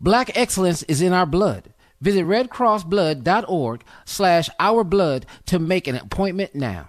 Black excellence is in our blood. Visit redcrossblood.org slash ourblood to make an appointment now.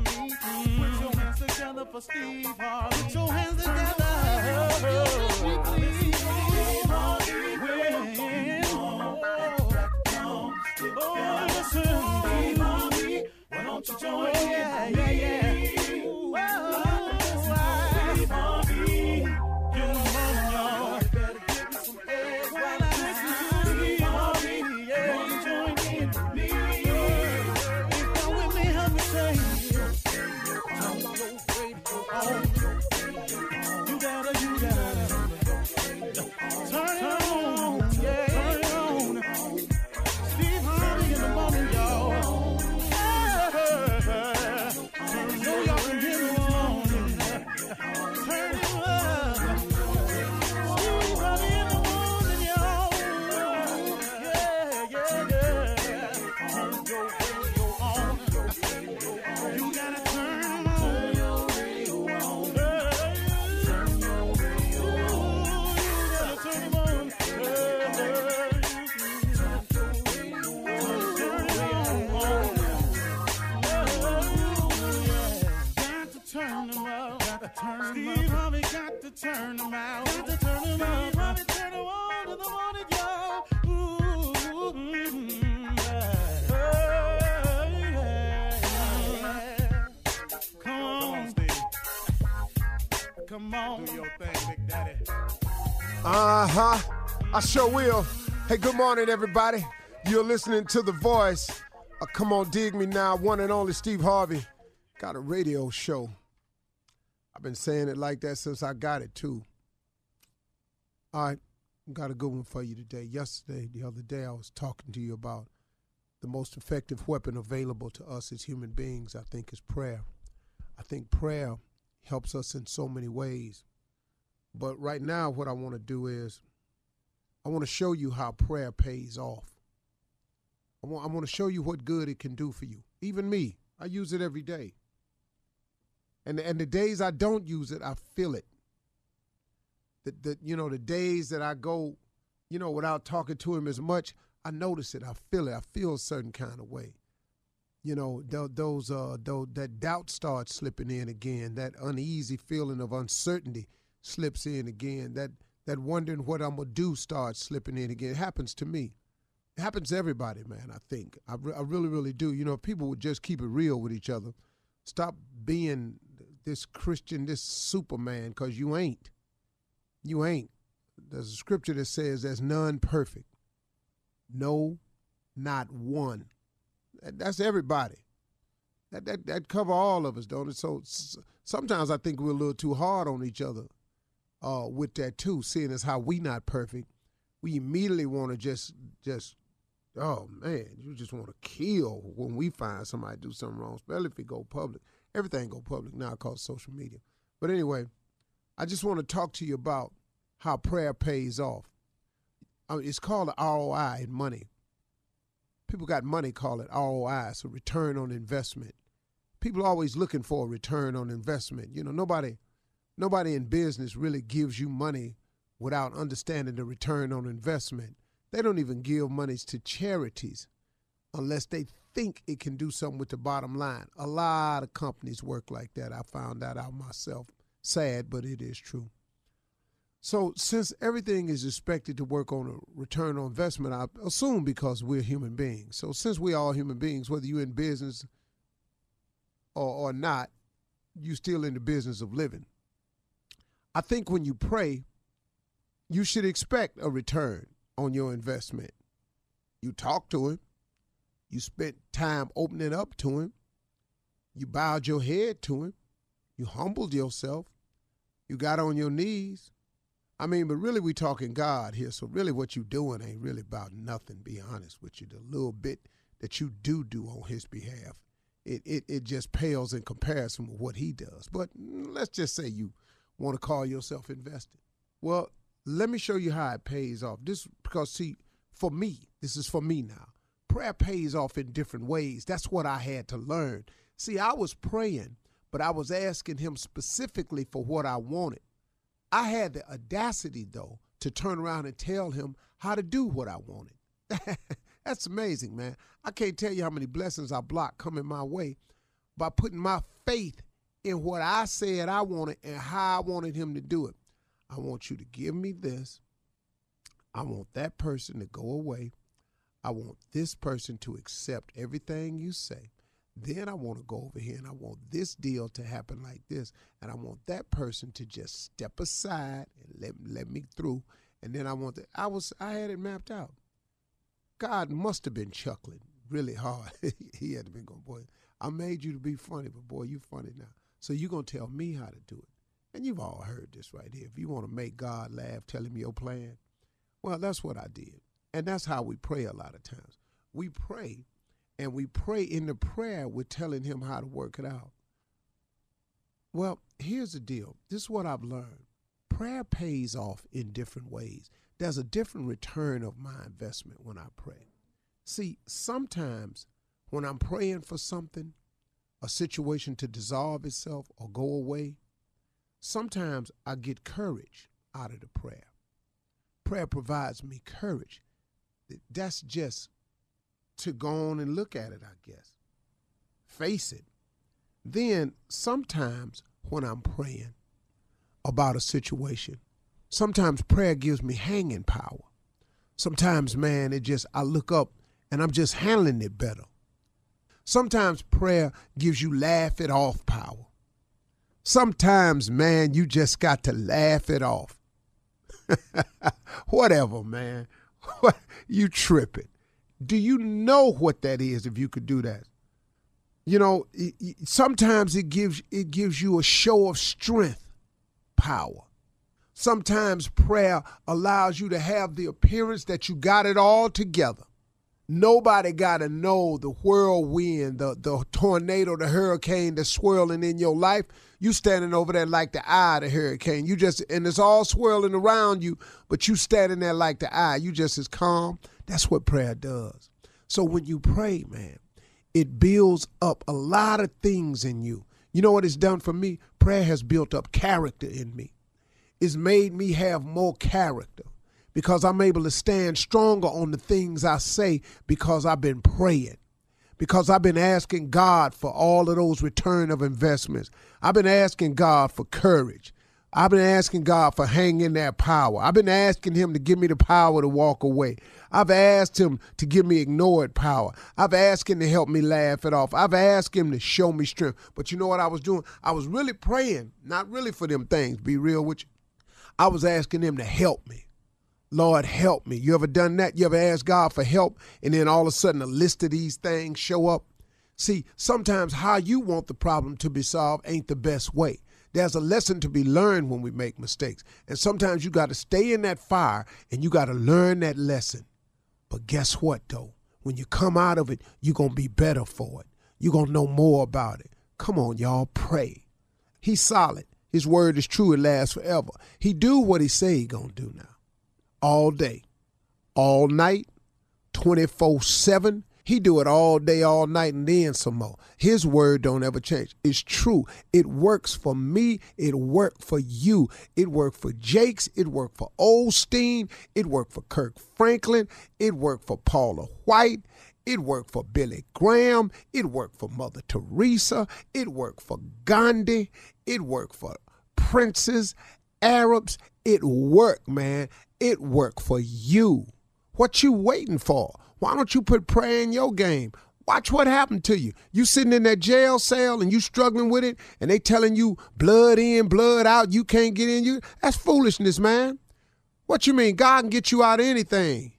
Together for Steve Harvey. Put your hands together. Sure will. Hey, good morning, everybody. You're listening to The Voice. Uh, come on, dig me now. One and only Steve Harvey. Got a radio show. I've been saying it like that since I got it, too. All right. Got a good one for you today. Yesterday, the other day, I was talking to you about the most effective weapon available to us as human beings, I think, is prayer. I think prayer helps us in so many ways. But right now, what I want to do is I want to show you how prayer pays off. I want, I want to show you what good it can do for you. Even me, I use it every day. And, and the days I don't use it, I feel it. The, the, you know, the days that I go, you know, without talking to him as much, I notice it. I feel it. I feel a certain kind of way. You know, those, uh, those, that doubt starts slipping in again. That uneasy feeling of uncertainty slips in again. That that wondering what I'm gonna do starts slipping in again. It happens to me. It happens to everybody, man. I think I, re- I really, really do. You know, if people would just keep it real with each other, stop being this Christian, this Superman, because you ain't. You ain't. There's a scripture that says there's none perfect. No, not one. That's everybody. That that that cover all of us, don't it? So sometimes I think we're a little too hard on each other uh, with that too, seeing as how we not perfect. We immediately want to just just oh man, you just want to kill when we find somebody do something wrong, especially if it go public. Everything go public now called social media. But anyway, I just want to talk to you about how prayer pays off. I mean, it's called ROI in money. People got money call it ROI, so return on investment. People are always looking for a return on investment. You know, nobody nobody in business really gives you money without understanding the return on investment. They don't even give monies to charities unless they think it can do something with the bottom line. A lot of companies work like that. I found that out myself. Sad, but it is true. So, since everything is expected to work on a return on investment, I assume because we're human beings. So, since we're all human beings, whether you're in business or, or not, you're still in the business of living. I think when you pray, you should expect a return on your investment. You talk to him, you spent time opening up to him, you bowed your head to him, you humbled yourself, you got on your knees. I mean, but really we talking God here, so really what you doing ain't really about nothing, be honest with you. The little bit that you do do on his behalf, it, it, it just pales in comparison with what he does. But let's just say you want to call yourself invested. Well, let me show you how it pays off. This because see, for me, this is for me now. Prayer pays off in different ways. That's what I had to learn. See, I was praying, but I was asking him specifically for what I wanted. I had the audacity though to turn around and tell him how to do what I wanted. That's amazing, man. I can't tell you how many blessings I blocked coming my way by putting my faith in what I said I wanted and how I wanted him to do it. I want you to give me this. I want that person to go away. I want this person to accept everything you say. Then I want to go over here and I want this deal to happen like this. And I want that person to just step aside and let, let me through. And then I want that. I was I had it mapped out. God must have been chuckling really hard. he had to been going, boy, I made you to be funny, but boy, you funny now. So you're going to tell me how to do it. And you've all heard this right here. If you want to make God laugh, tell him your plan. Well, that's what I did. And that's how we pray a lot of times. We pray, and we pray in the prayer, we're telling him how to work it out. Well, here's the deal. This is what I've learned. Prayer pays off in different ways. There's a different return of my investment when I pray. See, sometimes when I'm praying for something, a situation to dissolve itself or go away, sometimes I get courage out of the prayer. Prayer provides me courage. That's just to go on and look at it, I guess. Face it. Then sometimes when I'm praying about a situation, sometimes prayer gives me hanging power. Sometimes, man, it just, I look up and I'm just handling it better. Sometimes prayer gives you laugh it off power. Sometimes, man, you just got to laugh it off. Whatever, man. you tripping. Do you know what that is if you could do that? You know, sometimes it gives it gives you a show of strength, power. Sometimes prayer allows you to have the appearance that you got it all together. Nobody got to know the whirlwind, the, the tornado, the hurricane that's swirling in your life. You standing over there like the eye of the hurricane. You just, and it's all swirling around you, but you standing there like the eye. You just as calm. That's what prayer does. So when you pray, man, it builds up a lot of things in you. You know what it's done for me? Prayer has built up character in me. It's made me have more character because I'm able to stand stronger on the things I say because I've been praying. Because I've been asking God for all of those return of investments. I've been asking God for courage. I've been asking God for hanging that power. I've been asking Him to give me the power to walk away. I've asked Him to give me ignored power. I've asked Him to help me laugh it off. I've asked Him to show me strength. But you know what I was doing? I was really praying, not really for them things, be real with you. I was asking Him to help me. Lord, help me. You ever done that? You ever asked God for help and then all of a sudden a list of these things show up? See, sometimes how you want the problem to be solved ain't the best way. There's a lesson to be learned when we make mistakes. And sometimes you got to stay in that fire and you got to learn that lesson. But guess what, though? When you come out of it, you're going to be better for it. You're going to know more about it. Come on, y'all, pray. He's solid. His word is true. It lasts forever. He do what he say he going to do now all day, all night, 24 7. He do it all day, all night, and then some more. His word don't ever change. It's true. It works for me. It worked for you. It worked for Jakes. It worked for Osteen. It worked for Kirk Franklin. It worked for Paula White. It worked for Billy Graham. It worked for Mother Teresa. It worked for Gandhi. It worked for princes, Arabs. It worked, man. It worked for you. What you waiting for? Why don't you put prayer in your game? Watch what happened to you. You sitting in that jail cell and you struggling with it, and they telling you blood in, blood out, you can't get in. You that's foolishness, man. What you mean? God can get you out of anything.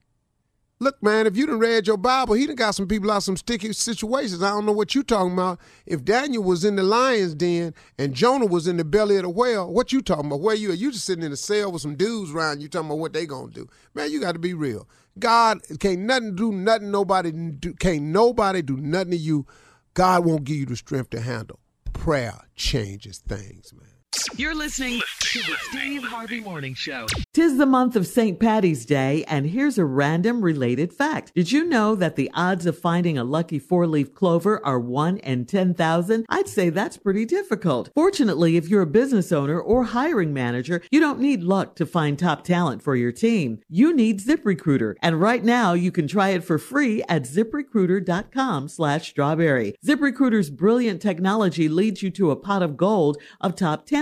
Look, man, if you done read your Bible, he done got some people out some sticky situations. I don't know what you talking about. If Daniel was in the lion's den and Jonah was in the belly of the whale, what you talking about? Where you are? You just sitting in a cell with some dudes around you talking about what they gonna do. Man, you got to be real. God can't nothing do nothing. Nobody do, can't nobody do nothing to you. God won't give you the strength to handle. Prayer changes things, man. You're listening to the Steve Harvey Morning Show. Tis the month of St. Patty's Day, and here's a random related fact. Did you know that the odds of finding a lucky four leaf clover are 1 in 10,000? I'd say that's pretty difficult. Fortunately, if you're a business owner or hiring manager, you don't need luck to find top talent for your team. You need ZipRecruiter, and right now you can try it for free at ziprecruiter.com slash strawberry. ZipRecruiter's brilliant technology leads you to a pot of gold of top talent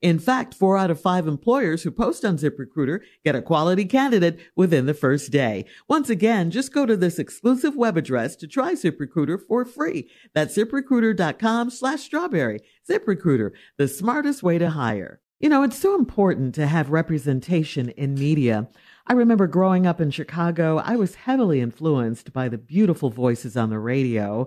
In fact, four out of five employers who post on ZipRecruiter get a quality candidate within the first day. Once again, just go to this exclusive web address to try ZipRecruiter for free. That's ziprecruiter.com slash strawberry. ZipRecruiter, the smartest way to hire. You know, it's so important to have representation in media. I remember growing up in Chicago, I was heavily influenced by the beautiful voices on the radio.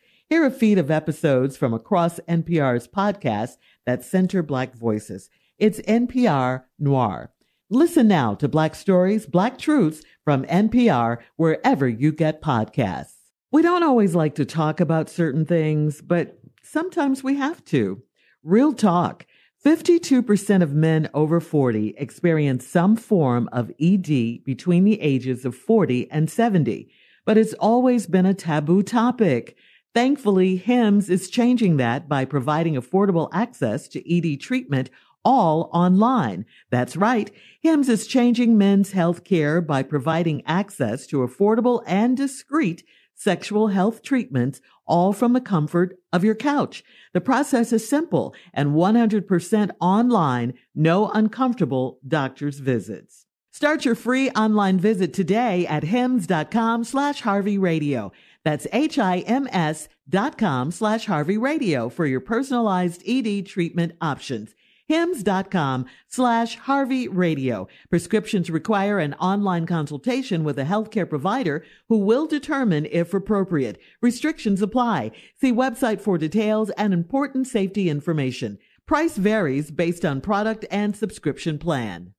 Hear a feed of episodes from across NPR's podcasts that center Black voices. It's NPR Noir. Listen now to Black Stories, Black Truths from NPR wherever you get podcasts. We don't always like to talk about certain things, but sometimes we have to. Real talk. 52% of men over 40 experience some form of ED between the ages of 40 and 70, but it's always been a taboo topic. Thankfully, HIMS is changing that by providing affordable access to ED treatment all online. That's right. HIMS is changing men's health care by providing access to affordable and discreet sexual health treatments, all from the comfort of your couch. The process is simple and 100% online, no uncomfortable doctor's visits. Start your free online visit today at hims.com slash Harvey Radio. That's H-I-M-S dot com slash Harvey Radio for your personalized ED treatment options hims.com slash Harvey Radio. Prescriptions require an online consultation with a healthcare provider who will determine if appropriate. Restrictions apply. See website for details and important safety information. Price varies based on product and subscription plan.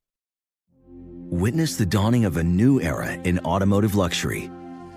Witness the dawning of a new era in automotive luxury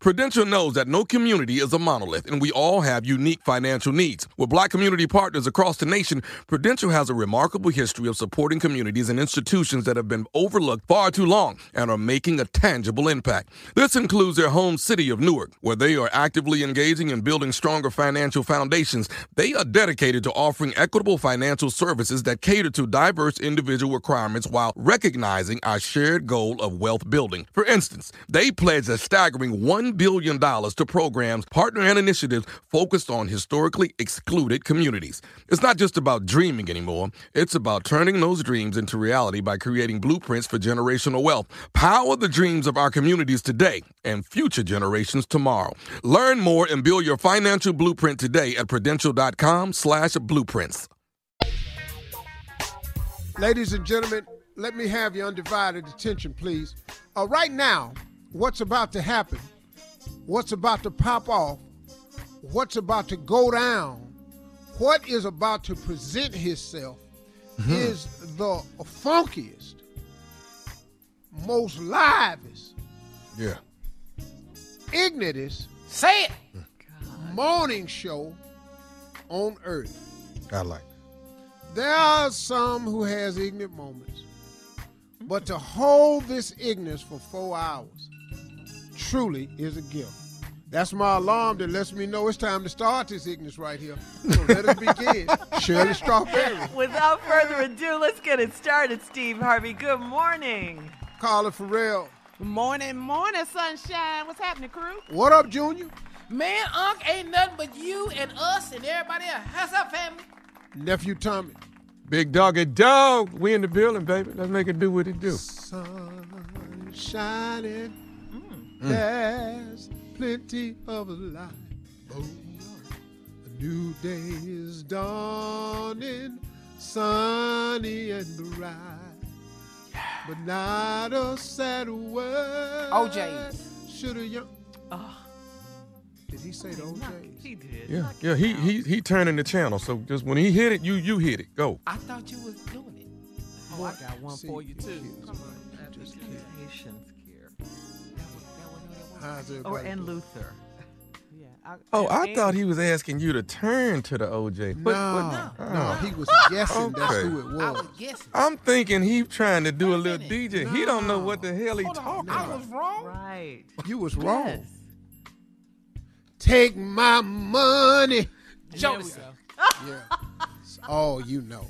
Prudential knows that no community is a monolith and we all have unique financial needs. With black community partners across the nation, Prudential has a remarkable history of supporting communities and institutions that have been overlooked far too long and are making a tangible impact. This includes their home city of Newark, where they are actively engaging in building stronger financial foundations. They are dedicated to offering equitable financial services that cater to diverse individual requirements while recognizing our shared goal of wealth building. For instance, they pledge a staggering 1 $1 billion to programs, partner, and initiatives focused on historically excluded communities. It's not just about dreaming anymore, it's about turning those dreams into reality by creating blueprints for generational wealth. Power the dreams of our communities today and future generations tomorrow. Learn more and build your financial blueprint today at prudential.com slash blueprints. Ladies and gentlemen, let me have your undivided attention, please. Uh, right now, what's about to happen what's about to pop off, what's about to go down, what is about to present himself mm-hmm. is the funkiest, most livest, yeah, ignitest, say it, morning show on earth. I like. There are some who has ignorant moments, but to hold this ignorance for four hours truly is a gift. That's my alarm that lets me know it's time to start this ignorance right here. So let us begin. Shirley Strawberry. Without further ado, let's get it started, Steve Harvey. Good morning. Carla Ferrell. Morning, morning, sunshine. What's happening, crew? What up, Junior? Man, Unc ain't nothing but you and us and everybody else. How's up, family? Nephew Tommy. Big dog doggy dog. We in the building, baby. Let's make it do what it do. Sun shining. Mm. There's plenty of light. Oh, a new day is dawning, sunny and bright. But not a sad word. OJ. Should have young. Oh. Did he say the OJs? He did. Yeah, yeah. He he he turning the channel. So just when he hit it, you you hit it. Go. I thought you was doing it. Oh, I got one for you too. Come on. How's Or and doing? Luther. Yeah. I, Oh, I and- thought he was asking you to turn to the OJ. No, But- no, but- no, oh. he was guessing that's who it I was. was guessing. I'm thinking he trying to do a little minute. DJ. He don't know what the hell he Hold on. talking I was wrong. Right. You was wrong. Yes. Take my money. There Joseph. go. Yeah. It's all you know.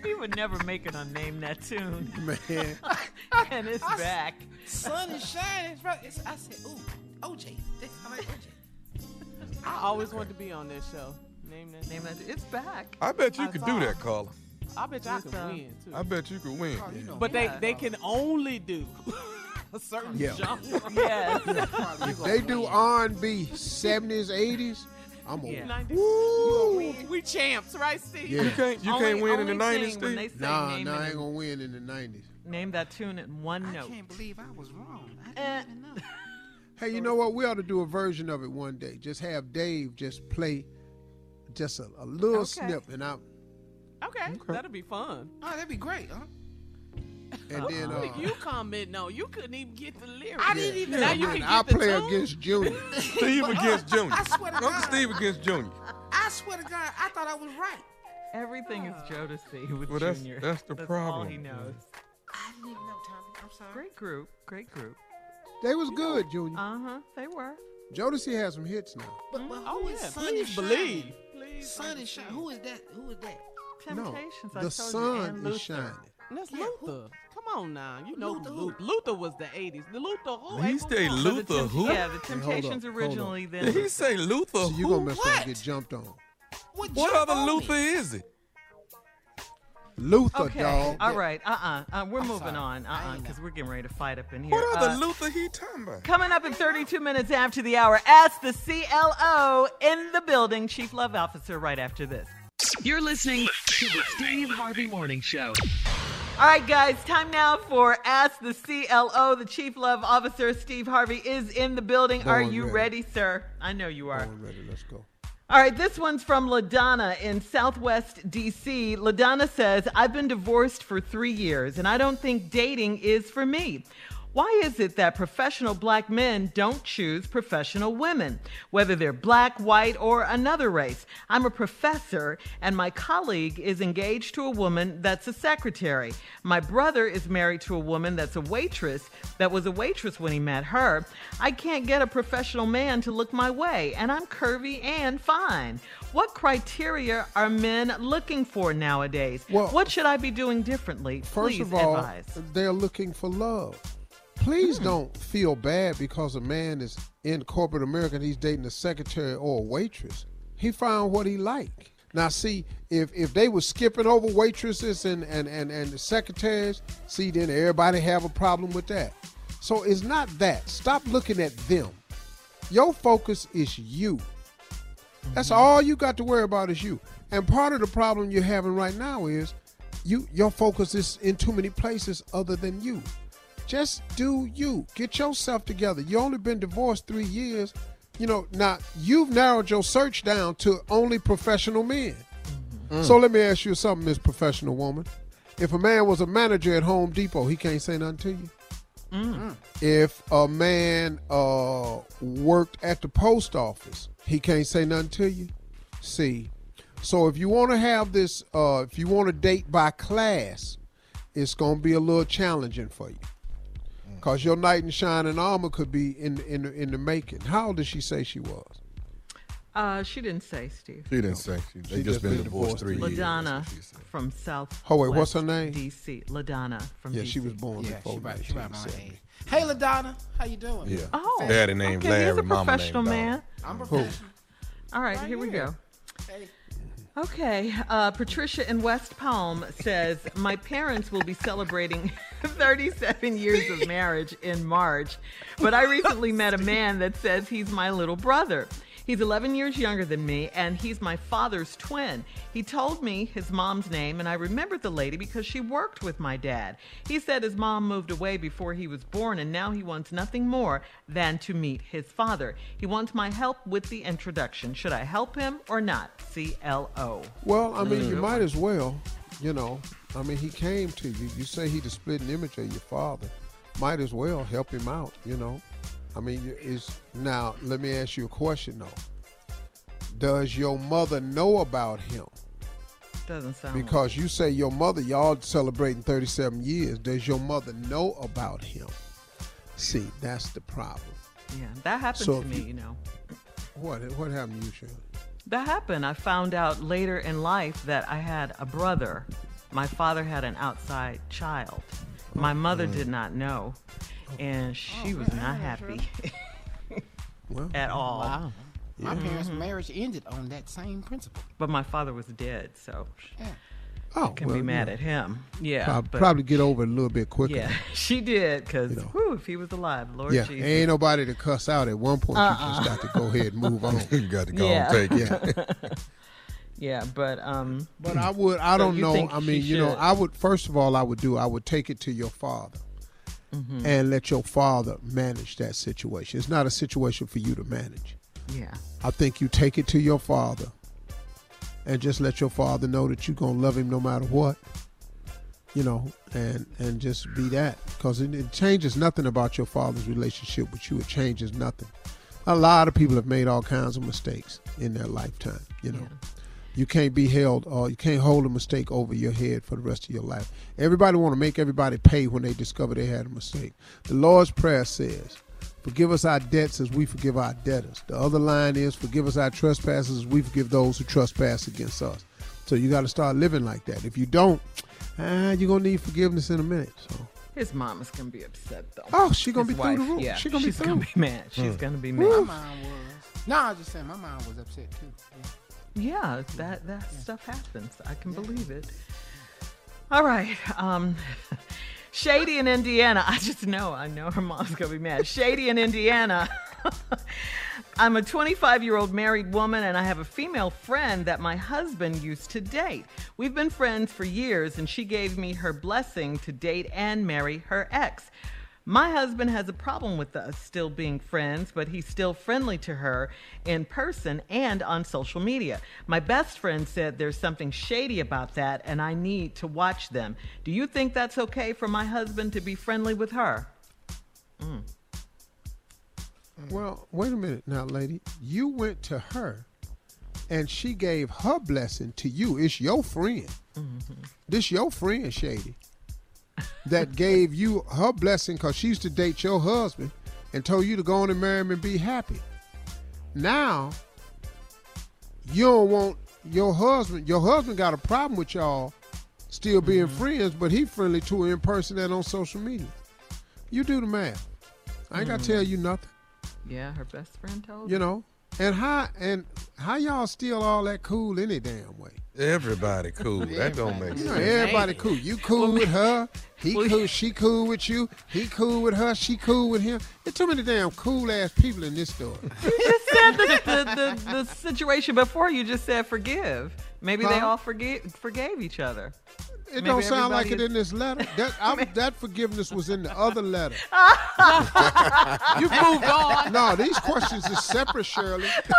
He would never make it on Name That Tune. Man. and it's I- back. Sun is shining. It's right. It's, I said, ooh, OJ. That's, I like OJ. I always wanted to be on this show. Name that. Name That It's back. I bet you I could saw. do that, Carla. I bet you I could With, win too. I bet you could win. Oh, you know But they they can only do a certain Yeah. genre. Yes. If they do R&B 70s, 80s, I'm over. Yeah. Woo! We, we champs, right, Steve? Yeah. You can't you Only- can't win in the nineties, thing when Steve. they say Nah, name, nah, I ain't gonna win in the 90s. name that tune in one I note. I can't believe I was wrong. I didn't eh. even know. Hey, you know what? We ought to do a version of it one day. Just have Dave just play just a, a little Okay. snip, and I Okay, that'll be fun. Oh, that'd be great, huh? And then I uh, think you comment no, you couldn't even get the lyrics. I didn't even Now know. you can I'll get the play tune? against Junior. Steve against Junior. I swear to Uncle God. Steve against Junior. I swear to God, I thought I was right. Everything is Jodeci with Well, that's- Junior. that's the all problem. he knows. I didn't even know, Tommy. I'm sorry. Great group. Great group. They was good, Junior. Uh huh. They were. Jodeci has some hits now. But, but who Oh is yeah, Sun please is believe. Shining? Please Sun is shining. Who is that? Who is that? Temptations. I no, the told you, sun and is Luther. shining. That's Yeah, who- Luther. Come on now, you know Luther who who? Luther, Luther was the '80s. The Luther who? He April stayed Fool. So the Luther who? Yeah, the Temptations up, hold originally. Did Then he say Luther So you who? gonna mess up and What? get jumped on. What, What jump other on me? Luther is it? Luther, Okay. dog. All right. Uh-uh. Uh We're I'm moving sorry. on. Uh-uh. Because we're getting ready to fight up in here. What other Uh, Luther he talking about? Coming up in 32 minutes after the hour, ask the CLO in the building, Chief Love Officer, right after this. You're listening to the Steve Harvey Morning Show. All right, guys, time now for Ask the CLO. The Chief Love Officer, Steve Harvey, is in the building. Are you ready. ready, sir? I know you are. Born ready. Let's go. All right, this one's from LaDonna in Southwest DC. LaDonna says, I've been divorced for three years and I don't think dating is for me. Why is it that professional black men don't choose professional women, whether they're black, white, or another race? I'm a professor, and my colleague is engaged to a woman that's a secretary. My brother is married to a woman that's a waitress, that was a waitress when he met her. I can't get a professional man to look my way, and I'm curvy and fine. What criteria are men looking for nowadays? Well- what should I be doing differently? First Please of all, advise. they're looking for love. Please don't feel bad because a man is in corporate America and he's dating a secretary or a waitress. He found what he liked. Now, see, if if they were skipping over waitresses and and and and the secretaries, see, then everybody have a problem with that. So it's not that. Stop looking at them. Your focus is you. That's mm-hmm. all you got to worry about is you. And part of the problem you're having right now is you your focus is in too many places other than you. Just do you. Get yourself together. You only been divorced three years. You know, now you've narrowed your search down to only professional men. So let me ask you something, Miss Professional Woman. If a man was a manager at Home Depot, he can't say nothing to you. If a man uh, worked at the post office, he can't say nothing to you. See, so if you want to have this, uh, if you want to date by class, it's going to be a little challenging for you. Cause your knight in shining armor could be in in the, in the making. How old did she say she was? Uh, she didn't say, Steve. She didn't say. She, they She just just been been divorced divorced three three years. LaDonna from South. Oh, wait, what's her name? DC. LaDonna from Yeah, DC. she was born Yeah, before she right, she right my age. Hey, LaDonna, how you doing? Yeah. Oh, Daddy named okay, he's Larry, a mama named professional Donna. man. I'm Who? professional. All right, Right here we go. Hey. Okay, uh, Patricia in West Palm says, My parents will be celebrating 37 years of marriage in March, but I recently met a man that says he's my little brother. He's 11 years younger than me, and he's my father's twin. He told me his mom's name, and I remembered the lady because she worked with my dad. He said his mom moved away before he was born, and now he wants nothing more than to meet his father. He wants my help with the introduction. Should I help him or not? CLO. Well, I mean, you Mm. might as well. You know, I mean, he came to you. You say he the split image of your father. Might as well help him out. You know, I mean, is now. Let me ask you a question though. Does your mother know about him? Doesn't sound Because you say your mother, y'all celebrating 37 years. Does your mother know about him? See, that's the problem. Yeah, that happened So to me, you- you know. What what happened to you, Shirley? That happened. I found out later in life that I had a brother. My father had an outside child. My mother did mm. not know, and she was not happy at all. Wow. My Yeah. parents' Mhm. marriage ended on that same principle. But my father was dead, so Yeah. Oh, can well, be mad yeah. at him. Yeah, Prob- but- probably get over it a little bit quicker. Yeah, she did, because if he was alive, Lord yeah, Jesus. ain't nobody to cuss out at one point. You Uh-uh. just got to go ahead and move on. you got to go and Yeah. take it. Yeah. yeah, but um. But I would. I so don't know. I mean, you know. I would. First of all, I would do. I would take it to your father Mhm. and let your father manage that situation. It's not a situation for you to manage. Yeah. I think you take it to your father and just let your father know that you're gonna love him no matter what. You know, and and just be that because it, it changes nothing about your father's relationship with you. It changes nothing. A lot of people have made all kinds of mistakes in their lifetime. You know, you can't be held or you can't hold a mistake over your head for the rest of your life. Everybody want to make everybody pay when they discover they had a mistake. The Lord's prayer says, "Forgive us our debts as we forgive our debtors." The other line is, "Forgive us our trespasses as we forgive those who trespass against us." So you got to start living like that. If you don't, ah, you're gonna need forgiveness in a minute. So. His mom is gonna be upset though. Oh, she gonna His be through the roof. Yeah, She gonna be she's gonna be mad. She's Mm. gonna be mad. My mom was. No, I was just saying my mom was upset too. Yeah. Yeah, that that stuff happens. I can believe it. All right. Um Shady in Indiana. I just know. I know her mom's gonna be mad. Shady in Indiana. I'm a 25 year old married woman and I have a female friend that my husband used to date. We've been friends for years and she gave me her blessing to date and marry her ex. My husband has a problem with us still being friends, but he's still friendly to her in person and on social media. My best friend said there's something shady about that and I need to watch them. Do you think that's okay for my husband to be friendly with her? Mm. Well, wait a minute now, lady. You went to her and she gave her blessing to you. It's your friend. This your friend, Shady, that gave you her blessing because she used to date your husband and told you to go on and marry him and be happy. Now, you don't want your husband, your husband got a problem with y'all still being friends, but he friendly to her in person and on social media. You do the math. I ain't got to Mhm. tell you nothing Yeah, her best friend told you know and how and how y'all still all that cool any damn way Everybody cool. That don't make you know, sense. everybody cool you cool with her he cool she cool with you he cool with her she cool with him there's too many damn cool ass people in this story You just said the, the, the, the situation before. You just said forgive. Maybe they all forgave forgave each other. It Maybe don't sound like it in this letter that I'm, that forgiveness was in the other letter You moved on. no these questions are separate shirley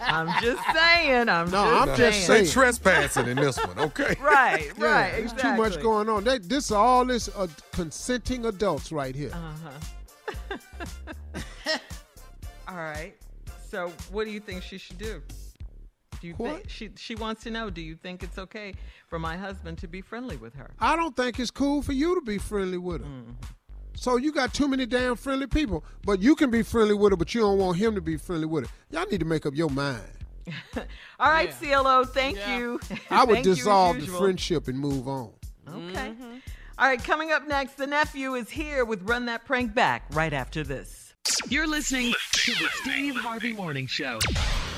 I'm just saying. I'm No, just I'm just saying. They trespassing in this one, okay? Right, Yeah, right. there's exactly. too much going on they, this all this uh, consenting adults right here Uh-huh. All right. So, what do you think she should do? Do you think she she wants to know? Do you think it's okay for my husband to be friendly with her? I don't think it's cool for you to be friendly with her. Mm. So you got too many damn friendly people, but you can be friendly with her, but you don't want him to be friendly with her. Y'all need to make up your mind. All right, CLO. Thank you. I would Thank you as dissolve the friendship and move on. Okay. Mm-hmm. All right, coming up next, the nephew is here with Run That Prank Back right after this. You're listening to the Steve Harvey Morning Show.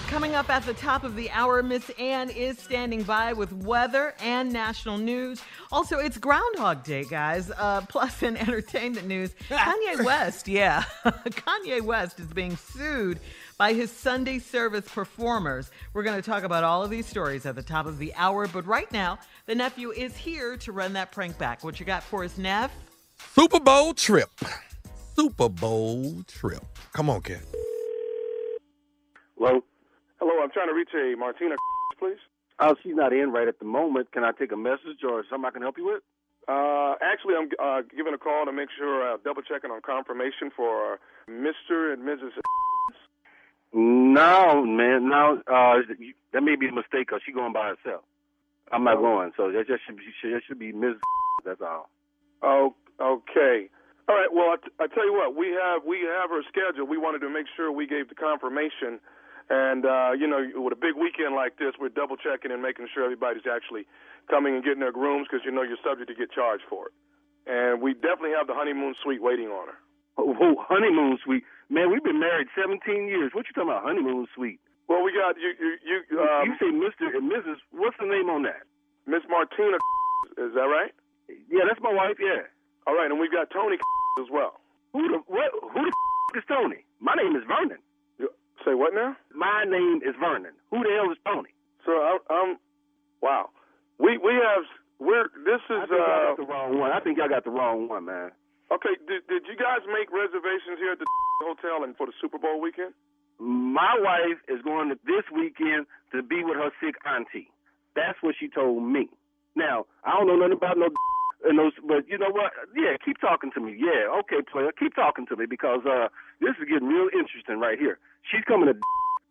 Coming up at the top of the hour, Miss Ann is standing by with weather and national news. Also, it's Groundhog Day, guys. Uh, plus, in entertainment news, Kanye West, yeah, Kanye West is being sued by his Sunday service performers. We're going to talk about all of these stories at the top of the hour, but right now, the nephew is here to run that prank back. What you got for us, Neff? Super Bowl trip. Super Bowl trip. Come on, kid. Hello? Hello, I'm trying to reach a Martina, please. Oh, she's not in right at the moment. Can I take a message or something I can help you with? Uh, actually, I'm uh, giving a call to make sure, uh, double checking on confirmation for Mr. and Mrs. No, man, no. Uh, that may be a mistake because she's going by herself. I'm not going, so that just should be, that should be Mrs. That's all. Oh, okay. All right. Well, I, t- I tell you what, we have we have her scheduled. We wanted to make sure we gave the confirmation, and uh, you know, with a big weekend like this, we're double checking and making sure everybody's actually coming and getting their grooms because you know you're subject to get charged for it. And we definitely have the honeymoon suite waiting on her. Oh, oh honeymoon suite, man. We've been married 17 years. What you talking about, honeymoon suite? Well, we got you. You, you, um, you say Mr. and Mrs. What's the name on that? Miss Martina. Is that right? Yeah, that's my wife. Yeah. All right, and we've got Tony as well. Who the what? Who the is Tony? My name is Vernon. Say what now? My name is Vernon. Who the hell is Tony? So I'm, I'm wow. We we have we're this is I think uh got the wrong one. I think y'all got the wrong one, man. Okay, did did you guys make reservations here at the hotel and for the Super Bowl weekend? My wife is going to this weekend to be with her sick auntie. That's what she told me. Now, I don't know nothing about no and those but you know what? Yeah, keep talking to me. Yeah, okay, player, keep talking to me because uh this is getting real interesting right here. She's coming to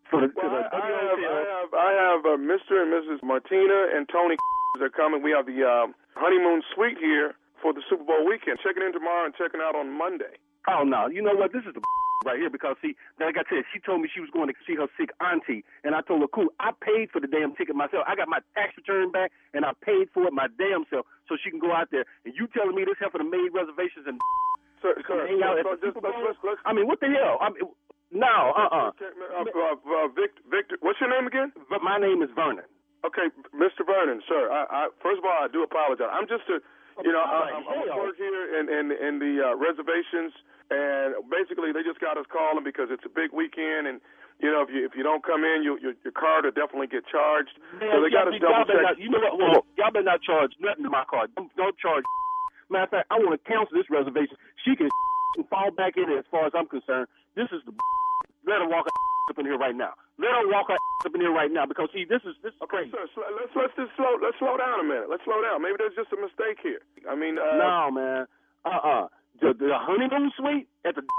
for the, well, I, I have I have I have uh, Mr. and Mrs. Martina and Tony are coming. We have the uh, honeymoon suite here for the Super Bowl weekend. Checking in tomorrow and checking out on Monday. Oh no, you know what? This is the right here because see, like I said, she told me she was going to see her sick auntie, and I told her, cool, I paid for the damn ticket myself. I got my tax return back, and I paid for it my damn self, so she can go out there. And you telling me this heifer made reservations and sir, sir, hang out so at the just, Super Bowl? let's, let's, I mean, what the hell? I mean, no, uh-uh. Okay, uh, uh, uh, Victor, Victor, what's your name again? My name is Vernon. Okay, Mr. Vernon, sir. I, I, first of all, I do apologize. I'm just a, you know, I, I'm, I'm work here in in, in the uh, reservations, and basically they just got us calling because it's a big weekend, and you know, if you if you don't come in, you, your your card will definitely get charged. Man, so they got us double check. Not, you know what? Well, y'all better not charge nothing to my card. Don't, don't charge. Matter of fact, I want to cancel this reservation. She can fall back in it as far as I'm concerned. This is the let her walk up in here right now. Let her walk her up in here right now because see, this is this is okay, crazy. Sir, sl- let's let's just slow let's slow down a minute. Let's slow down. Maybe there's just a mistake here. I mean, uh, no, man. Uh uh The, the honeymoon suite at the.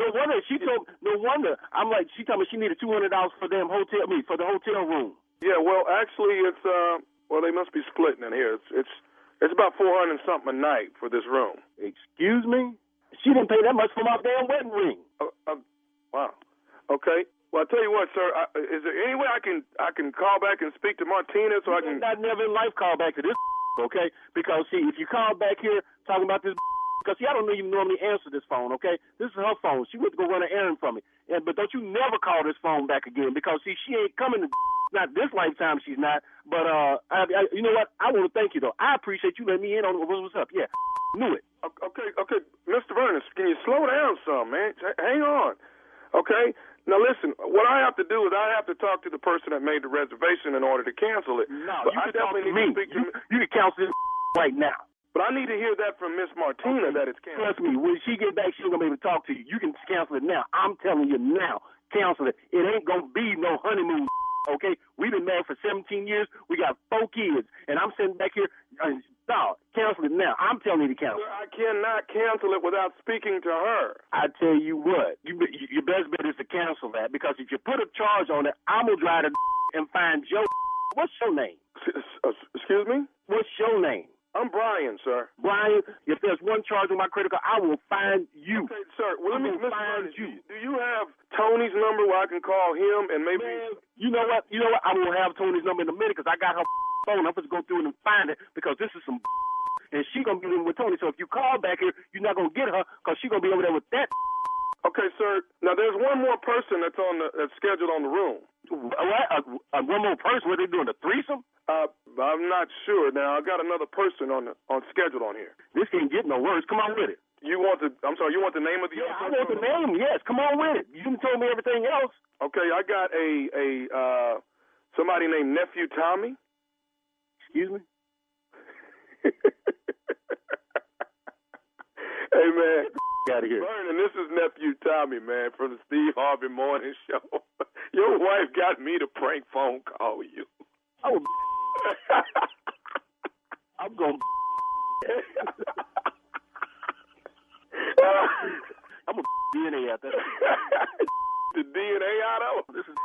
No wonder she told. No wonder I'm like she told me she needed two hundred dollars for them hotel. Mean for the hotel room. Yeah, well, actually, it's uh, well, they must be splitting in here. It's it's it's about four hundred something a night for this room. Excuse me. She didn't pay that much for my damn wedding ring. Uh, uh, wow. Okay. Well, I tell you what, sir. I, is there any way I can I can call back and speak to Martina so I can? I never in life call back to this, okay? Because see, if you call back here talking about this, because see, I don't even normally answer this phone, okay? This is her phone. She went to go run an errand for me, and but don't you never call this phone back again because see, she ain't coming to. Not this lifetime, she's not. But uh, I, I, you know what? I want to thank you though. I appreciate you letting me in on what's up. Yeah, knew it. Okay, okay, Mr. Vernon, can you slow down some, man? Hang on. Okay. Now listen, what I have to do is I have to talk to the person that made the reservation in order to cancel it. No, but you I can talk definitely to me. need to speak to You, you can cancel this right now. But I need to hear that from Miss Martina that it's canceled. Trust me, when she get back, she's gonna be able to talk to you. You can cancel it now. I'm telling you now, cancel it. It ain't gonna be no honeymoon. Okay, we've been married for 17 years. We got four kids, and I'm sitting back here. Uh, no, cancel it now. I'm telling you to cancel. Sir, I cannot cancel it without speaking to her. I tell you what, you, your best bet is to cancel that because if you put a charge on it, I'm gonna drive to and find Joe. What's your name? Uh, excuse me. What's your name? I'm Brian, sir. Brian, if there's one charge on my credit card, I will find you. Okay, sir. Well, let me, Mr. find you. Do you have Tony's number where I can call him and maybe? Man, you know what? You know what? I'm gonna have Tony's number in a minute because I got her phone. I'm supposed to go through and find it because this is some. And she gonna be in with Tony. So if you call back here, you're not gonna get her because she gonna be over there with that. Okay, sir. Now there's one more person that's on the that's scheduled on the room. What? Uh, uh, one more person? What are they doing? A threesome? Uh, I'm not sure. Now I got another person on the on scheduled on here. This can't get no worse. Come on with it. You want the? I'm sorry. You want the name of the? Yeah, I want the name. Yes, come on with it. You didn't told me everything else. Okay, I got a a uh, somebody named nephew Tommy. Excuse me. Hey man, out of here. Vernon, this is nephew Tommy, man, from the Steve Harvey Morning Show. Your wife got me to prank phone call you. Oh, I'm gonna. I'm a DNA out there. The DNA out of This is.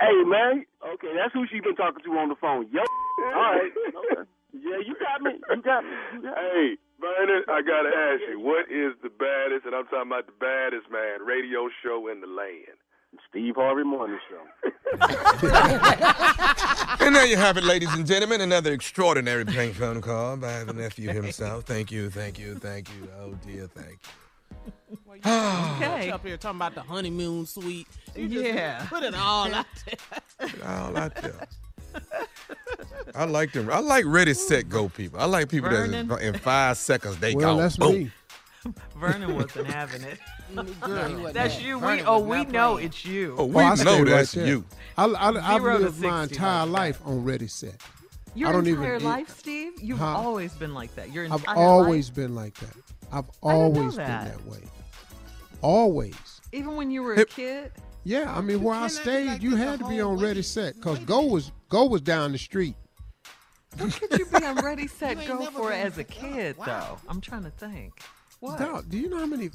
Hey man. Okay, that's who she been talking to on the phone. Yo. All right. Okay. Yeah, you got me. You got me. You got me. Hey, Vernon, I gotta ask you, what is the baddest, and I'm talking about the baddest man, radio show in the land? Steve Harvey Morning Show. And there you have it, ladies and gentlemen. Another extraordinary prank phone call by the nephew himself. Thank you, thank you, thank you. Oh dear, thank you. Okay. Up here talking about the honeymoon suite. You just Yeah. Put it all out there. All out there. I like them. I like ready, set, go people. I like people that Vernon. in five seconds they Well, go. that's boom. me. Vernon wasn't having it. Girl, That's there. you. We, oh, we know playing. it's you. Oh, we Oh, I know stay right that's there. you. I, I, I've lived my entire like life on Ready Set. Your I don't entire even- life, Steve? You've Huh? always been like that. Your I've always life? been like that. I've I didn't always been that. that way. Always. Even when you were a Hip- kid? Yeah, I mean, where I stayed, you had to be on Ready Set because Go was Go was down the street. What could you be on Ready, Set, Go for it as a kid, though? I'm trying to think. What? Dog, do you know how many?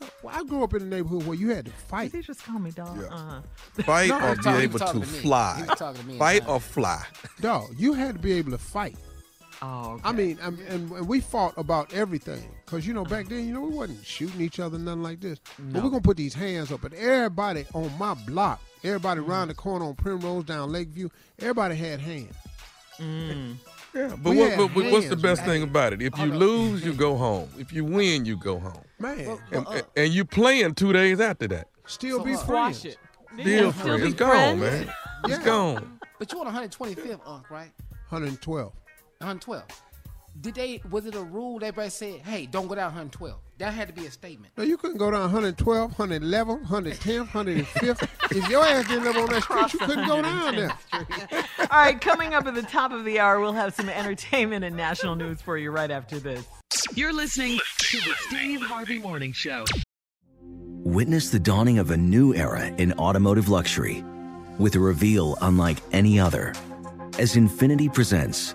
Dog, well, I grew up in a neighborhood where you had to fight. Did he just call me dog? Yeah. Uh-huh. Fight No, or be talking- able to to fly. He was talking to Fight or fly. Dog, you had to be able to fight. Oh, I mean, um, and, and we fought about everything because you know back then, you know, we wasn't shooting each other, nothing like this. But we're gonna put these hands up, and everybody on my block, everybody Mm-hmm. around the corner on Primrose down Lakeview, everybody had hands. Mm. Yeah, but, what, but, but what's the best man. thing about it? If you lose, you go home. If you win, you go home. Man, And, and you playing two days after that. still be Squash friends. it. Still Still free. be It's gone, friends? man. It's Yeah. gone. But you on 125th, Unc, right? 112. 112. Did they? Was it a rule? Everybody said, "Hey, don't go down 112." That had to be a statement. No, you couldn't go down 112, 111, 110, 105. if your ass didn't live on that street, you couldn't go down there. All right, coming up at the top of the hour, we'll have some entertainment and national news for you right after this. You're listening to the Steve Harvey Morning Show. Witness the dawning of a new era in automotive luxury with a reveal unlike any other as Infiniti presents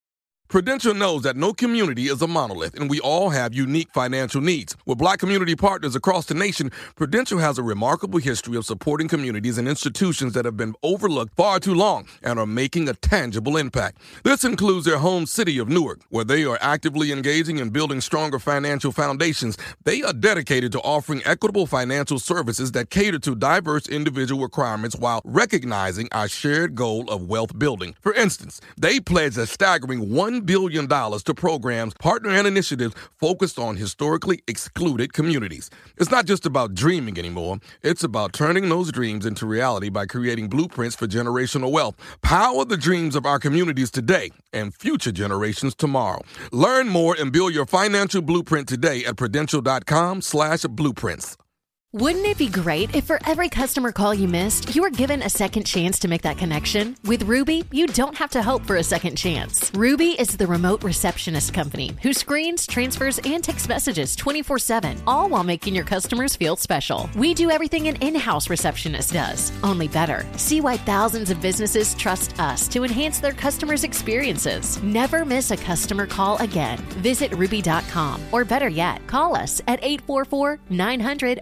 Prudential knows that no community is a monolith, and we all have unique financial needs. With black community partners across the nation, Prudential has a remarkable history of supporting communities and institutions that have been overlooked far too long and are making a tangible impact. This includes their home city of Newark, where they are actively engaging in building stronger financial foundations. They are dedicated to offering equitable financial services that cater to diverse individual requirements while recognizing our shared goal of wealth building. For instance, they pledge a staggering $1 billion to programs, partner, and initiatives focused on historically excluded communities. It's not just about dreaming anymore, it's about turning those dreams into reality by creating blueprints for generational wealth. Power the dreams of our communities today and future generations tomorrow. Learn more and build your financial blueprint today at prudential.com slash blueprints. Wouldn't it be great if for every customer call you missed, you were given a second chance to make that connection? With Ruby, you don't have to hope for a second chance. Ruby is the remote receptionist company who screens, transfers, and takes messages 24 7, all while making your customers feel special. We do everything an in house receptionist does, only better. See why thousands of businesses trust us to enhance their customers' experiences. Never miss a customer call again. Visit Ruby.com, or better yet, call us at 844 900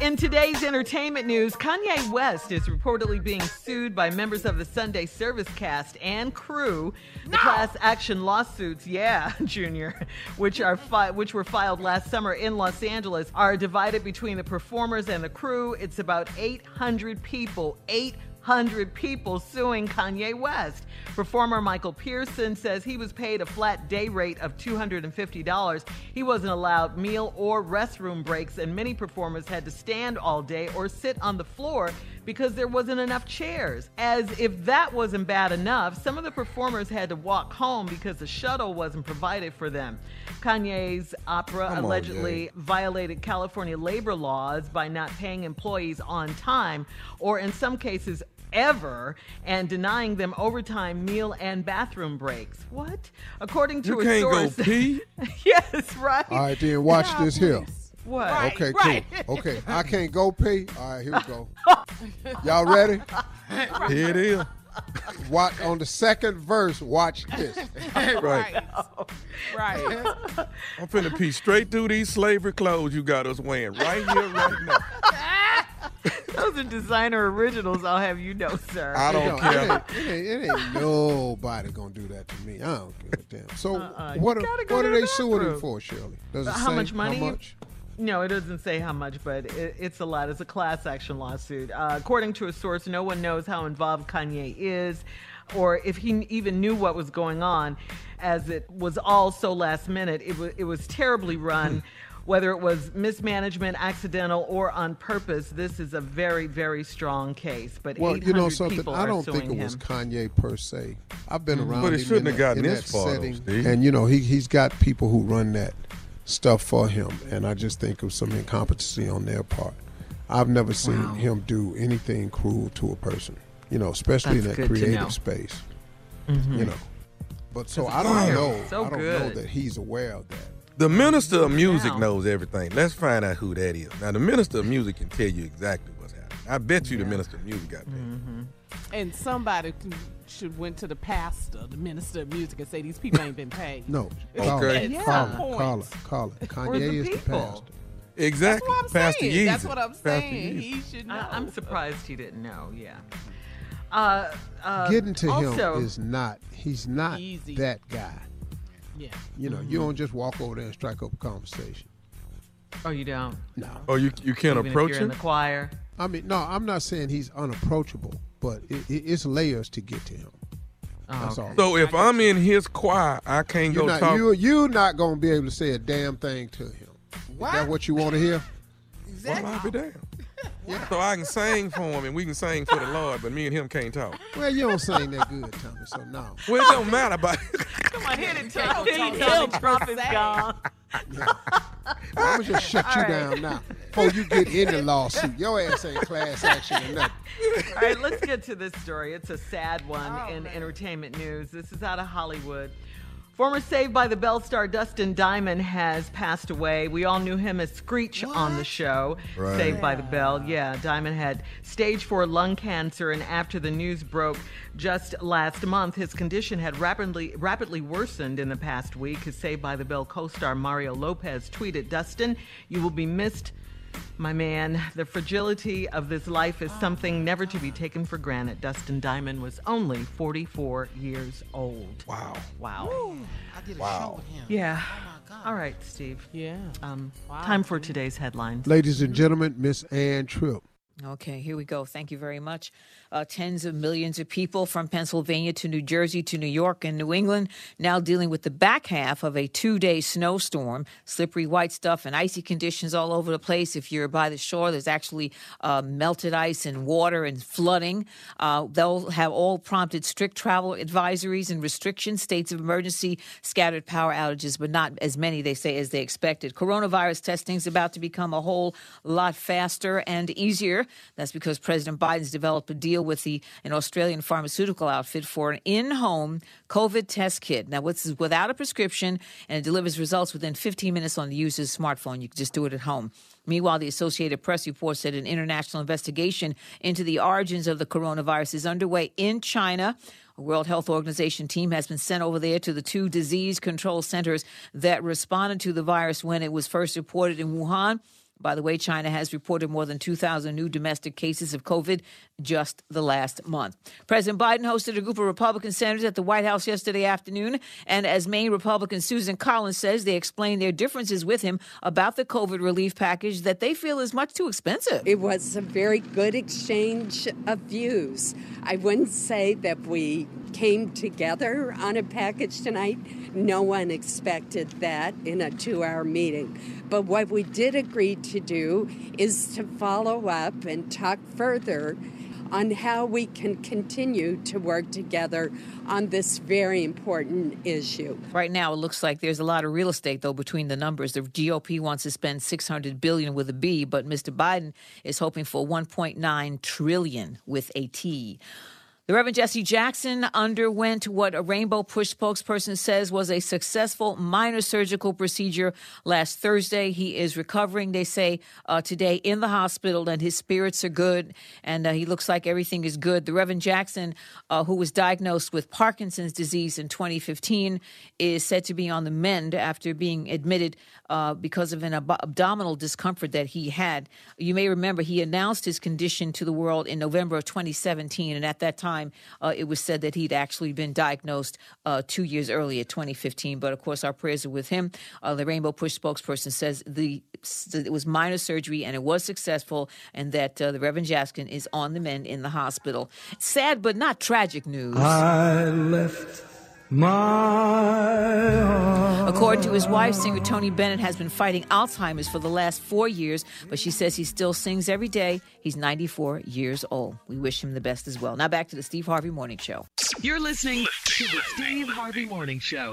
In today's entertainment news, Kanye West is reportedly being sued by members of the Sunday Service cast and crew. The class action lawsuits, yeah, Junior, which are fi- which were filed last summer in Los Angeles, are divided between the performers and the crew. It's about 800 people, 800 people suing Kanye West. Performer Michael Pearson says he was paid a flat day rate of $250. He wasn't allowed meal or restroom breaks, and many performers had to stand all day or sit on the floor because there wasn't enough chairs. As if that wasn't bad enough, some of the performers had to walk home because the shuttle wasn't provided for them. Kanye's opera Come allegedly Jay. violated California labor laws by not paying employees on time, or in some cases, ever, and denying them overtime, meal, and bathroom breaks. What? According to You a can't go source. pee? yes, right. All right, then watch Yeah, this here. What? okay, right. cool. Okay, I can't go pee. All right, here we go. Y'all ready? Here it is. Watch on the second verse. Watch this. Right. Right. I'm finna pee straight through these slavery clothes you got us wearing right here, right now. Those are designer originals, I'll have you know, sir. I don't It care. ain't, it, ain't, it ain't nobody gonna do that to me. I don't give a damn. So Uh-uh. What? Are, gotta go what are the they suing him for, Shirley? Does it how say much money? How much? No, it doesn't say how much, but it, it's a lot. It's a class action lawsuit. Uh, according to a source, no one knows how involved Kanye is or if he even knew what was going on, as it was all so last minute. It, was it was terribly run. Whether it was mismanagement, accidental, or on purpose, this is a very, very strong case. But Well, you know something, I don't think it him. was Kanye per se. I've been Mhm. around, But it him shouldn't in have gotten in this far, setting. Steve. And you know, he he's got people who run that stuff for him, and I just think of some incompetency on their part. I've never seen Wow. him do anything cruel to a person. You know, especially That's in that good to know. creative space. Mhm. You know, but so I don't know. So I don't good. know that he's aware of that. The minister of music Now. knows everything. Let's find out who that is. Now, the minister of music can tell you exactly what's happening. I bet you the minister of music got paid. Mm-hmm. And somebody can- should went to the pastor, the minister of music, and say these people ain't been paid. No, At call Okay. it, some call it, call it, call it. Or Kanye the is the people. pastor. Exactly. That's what I'm Pastor saying. Yeezy. That's what I'm saying. Yeezy. He should know. I, I'm surprised he didn't know. Yeah. Uh, uh, Getting to also, him is not. He's not Easy. that guy. Yeah. You know, Mm-hmm. you don't just walk over there and strike up a conversation. Oh, you don't. No. Oh, you you can't Even approach if you're in him. the choir. I mean, no, I'm not saying he's unapproachable, but it, it, it's layers to get to him. Oh, That's okay. all. So if I'm in his choir, I can't You're go not, talk. you you not gonna be able to say a damn thing to him. Is that what you want to hear? Well, I'll be damned. So I can sing for him and we can sing for the Lord, but me and him can't talk. Well, you don't sing that good, Tommy. So no. Well, it don't matter about Come on, hit it, Can't Hit it, Tommy. him Trump is se. gone. I'm gonna just shut you All right. down now before you get in the lawsuit. Your ass ain't class action or nothing. All right, let's get to this story. It's a sad one oh, in entertainment news. This is out of Hollywood. Former Saved by the Bell star Dustin Diamond has passed away. We all knew him as Screech on the show, Right. Saved by the Bell. Yeah, Diamond had stage four lung cancer, and after the news broke just last month, his condition had rapidly rapidly worsened in the past week. His Saved by the Bell co-star Mario Lopez tweeted, "Dustin, you will be missed." My man, the fragility of this life is something never to be taken for granted. Dustin Diamond was only 44 years old. Wow. Wow. I did a Wow. show with him. Yeah. Oh my God. All right, Steve. Yeah. Um, Wow. time for today's headlines. Ladies and gentlemen, Miss Ann Tripp. Okay, here we go. Thank you very much. Uh, tens of millions of people from Pennsylvania to New Jersey to New York and New England now dealing with the back half of a two day snowstorm. Slippery white stuff and icy conditions all over the place. If you're by the shore, there's actually uh, melted ice and water and flooding. Uh, they'll have all prompted strict travel advisories and restrictions, states of emergency, scattered power outages, but not as many, they say, as they expected. Coronavirus testing is about to become a whole lot faster and easier. That's because President Biden's developed a deal with the an Australian pharmaceutical outfit for an in-home COVID test kit. Now, this is without a prescription, and it delivers results within 15 minutes on the user's smartphone. You can just do it at home. Meanwhile, the Associated Press reports that an international investigation into the origins of the coronavirus is underway in China. A World Health Organization team has been sent over there to the two disease control centers that responded to the virus when it was first reported in Wuhan. By the way, China has reported more than 2,000 new domestic cases of COVID just the last month. President Biden hosted a group of Republican senators at the White House yesterday afternoon, and as Maine Republican Susan Collins says, they explained their differences with him about the COVID relief package that they feel is much too expensive. It was a very good exchange of views. I wouldn't say that we came together on a package tonight. No one expected that in a two hour meeting. But what we did agree to do is to follow up and talk further on how we can continue to work together on this very important issue. Right now, it looks like there's a lot of real estate, though, between the numbers. The GOP wants to spend 600 billion with a B, but Mr. Biden is hoping for 1.9 trillion with a T. The Reverend Jesse Jackson underwent what a Rainbow Push spokesperson says was a successful minor surgical procedure last Thursday. He is recovering, they say, uh, today in the hospital, and his spirits are good, and uh, he looks like everything is good. The Reverend Jackson, uh, who was diagnosed with Parkinson's disease in 2015, is said to be on the mend after being admitted uh, because of an ab- abdominal discomfort that he had. You may remember he announced his condition to the world in November of 2017, and at that time, uh, it was said that he'd actually been diagnosed uh, two years earlier, 2015. But of course, our prayers are with him. Uh, the Rainbow Push spokesperson says the it was minor surgery and it was successful, and that uh, the Reverend Jackson is on the mend in the hospital. Sad but not tragic news. I left. According to his wife, singer Tony Bennett has been fighting Alzheimer's for the last four years, but she says he still sings every day. He's 94 years old. We wish him the best as well. Now back to the Steve Harvey Morning Show. You're listening to the Steve Harvey Morning Show.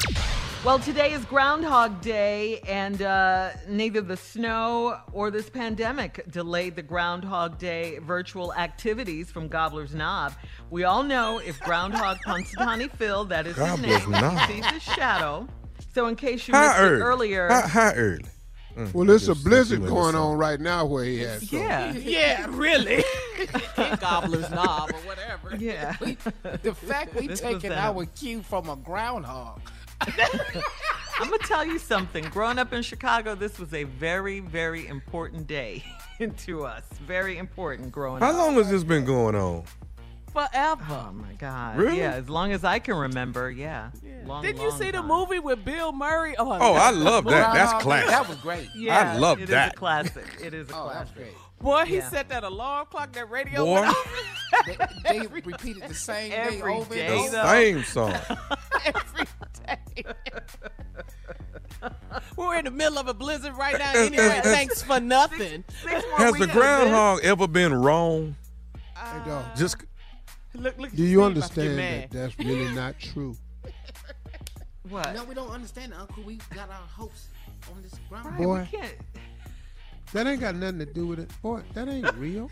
Well, today is Groundhog Day, and uh, neither the snow or this pandemic delayed the Groundhog Day virtual activities from Gobbler's Knob. We all know if Groundhog Punxsutawney Phil, that is his name, Knob. sees his shadow. So, in case you How missed early? it earlier, How, how early? Well, there's a blizzard going on right now where he at. so- Yeah, yeah, really. Gobbler's knob or whatever. Yeah. The fact we This was taking our cue from a groundhog. I'm gonna tell you something. Growing up in Chicago, this was a very, very important day to us. Very important growing How up. How long has this been going on? Forever. Oh my God! Really? Yeah, as long as I can remember. Yeah. Long, Did you long see the movie with Bill Murray? Oh, Oh, I love that. That's classic. That was great. Yeah, I love it is that. a classic. It is a Oh, that was classic. great. Boy, he Yeah. set that alarm clock, that radio Boy. went off They, they repeated the same thing over day, and over. though. Same song. every day. We're in the middle of a blizzard right now. Anyway, thanks for nothing. Six more Has the weekends, groundhog ever been wrong? Hey, dog, uh, Just Look, look, do you Steve, understand that that's really not true? What? No, we don't understand, Uncle. We got our hopes on this groundhog. Right, Boy. We can't. That ain't got nothing to do with it. Boy, that ain't real.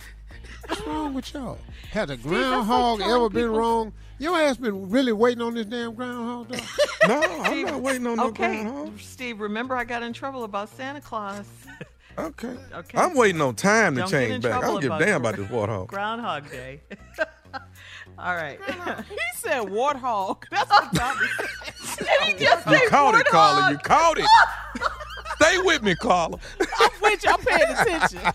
What's wrong with y'all? Has a groundhog like ever been people- wrong? Your ass been really waiting on this damn groundhog dog? no, I'm not waiting on no Okay, groundhog. Steve. Remember, I got in trouble about Santa Claus. Okay. Okay. I'm waiting on time to Don't change back. I trouble don't give a damn about this warthog. Groundhog Day. All right. He said warthog. That's what Tommy said. Did he just You say caught it, Carla. You warthog? caught it. Stay with me, Carla. I'm with you. I'm paying attention.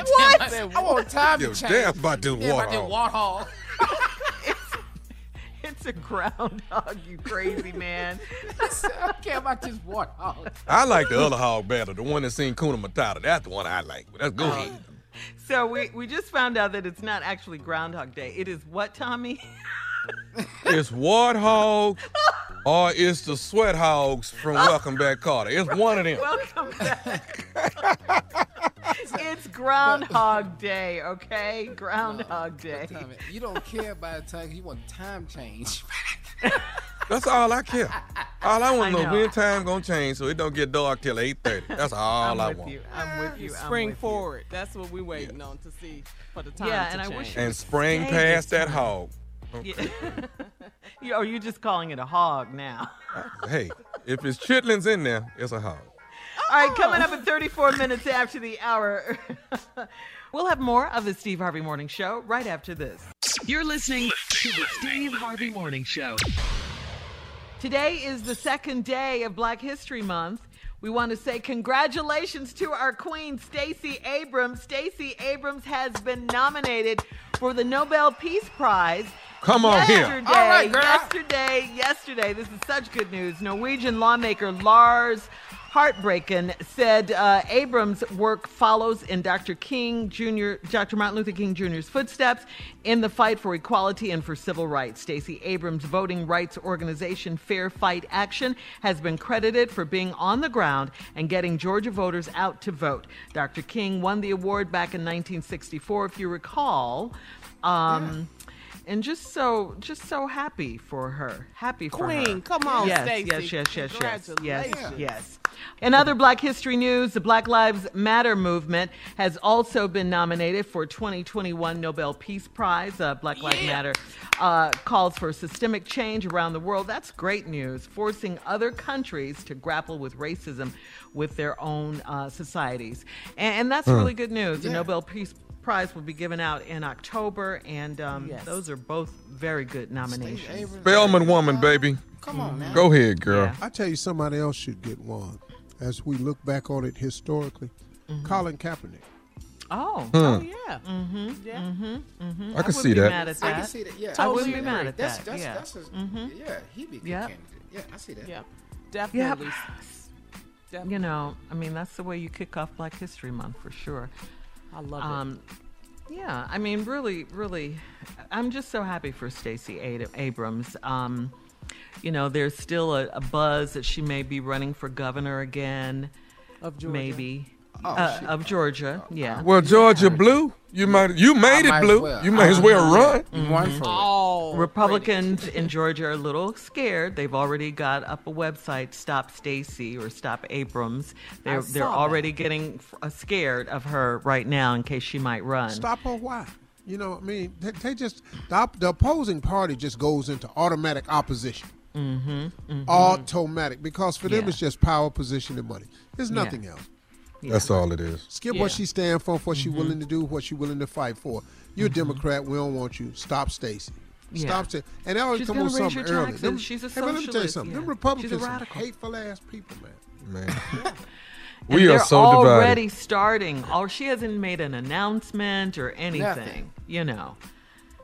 What? I want time to Give a change. damn about this Yeah, about that warthog. warthog. It's a groundhog, you crazy man. I care about this warthog. I like the other hog better, the one that seen Kuna Matata. That's the one I like. But let's go uh, ahead. So we, we just found out that it's not actually Groundhog Day. It is what, Tommy? It's warthog or it's the sweat hogs from Welcome Back Kotter. It's one of them. Welcome back. it's Groundhog Day, okay? Groundhog Day. Tommy, you don't care about the time. You want time change. That's all I care. All I want I to know know. when time gonna change so it don't get dark till 8.30. That's all I'm I want. you. I'm with you. I'm Spring with you. forward. That's what we're waiting on to see for the time Yeah, to and I change. wish- And spring past that hog. Oh, yeah. you, oh, you're just calling it a hog now. Uh, hey, if it's chitlins in there, it's a hog. All right, oh. coming up in 34 minutes after the hour. we'll have more of the Steve Harvey Morning Show right after this. You're listening to the Steve Harvey Morning Show. Today is the second day of Black History Month. We want to say congratulations to our queen, Stacey Abrams. Stacey Abrams has been nominated for the Nobel Peace Prize. Come on here. yesterday, All right, girl. Yesterday, yesterday, this is such good news. Norwegian lawmaker Lars Haltbrekken said uh, Abrams' work follows in Dr. King Jr., Dr. Martin Luther King Jr.'s footsteps in the fight for equality and for civil rights. Stacey Abrams' voting rights organization Fair Fight Action has been credited for being on the ground and getting Georgia voters out to vote. Dr. King won the award back in 1964, if you recall. Um, And just so, just so happy for her. Happy for her. Queen, come on, yes, Stacey. Yes, yes, yes, yes, yes, Congratulations. yes. In other Black History news, the Black Lives Matter movement has also been nominated for 2021 Nobel Peace Prize. Uh, Black Lives Matter uh, calls for systemic change around the world. That's great news, forcing other countries to grapple with racism with their own uh, societies. And, and that's really good news. The Nobel Peace Prize will be given out in October, and um, Yes. those are both very good nominations. Abrams, Spelman woman, baby. Come on now. Go ahead, girl. Yeah. I tell you, somebody else should get one. As we look back on it historically, Mm-hmm. Colin Kaepernick. Oh, Oh yeah. mm-hmm, Yeah. mm-hmm, mm-hmm. I can see be that. Mad at I can see that. Yeah, I wouldn't be mad at that's, that. That's, yeah. that's a, Mhm. yeah, he'd be a good Yep. candidate. Yeah, I see that. Yeah. Yep. Definitely. Definitely. You know, I mean, that's the way you kick off Black History Month for sure. I love it. Um, yeah, I mean, really, really, I'm just so happy for Stacey Abrams. Um, you know, there's still a, a buzz that she may be running for governor again. Of Georgia. Maybe. Oh, uh, of Georgia, yeah. Well, Georgia Blue, you might you made it might as blue. well. You may as well run. You run for it. Oh, Republicans in Georgia are a little scared. They've already got up a website, Stop Stacy or Stop Abrams. They're they're saw that. already getting uh, scared of her right now in case she might run. Stop her why? You know, I mean, they, they just the, the opposing party just goes into automatic opposition. Mm-hmm. Automatic. Because for them, Yeah. it's just power, position, and money. There's Yeah. nothing else. That's all it is. Skip Yeah. what she stand for, what Mm-hmm. she willing to do, what she willing to fight for. You're a Democrat. We don't want you. Stop Stacy. Yeah. Stop Stacy. And they always She's come gonna on raise something your early. taxes. Them- She's a hey, but let me tell you something. yeah. Them Republicans are radical. hateful ass people, man. Man. And we are they're so already divided. starting. Or she hasn't made an announcement or anything. Nothing. You know.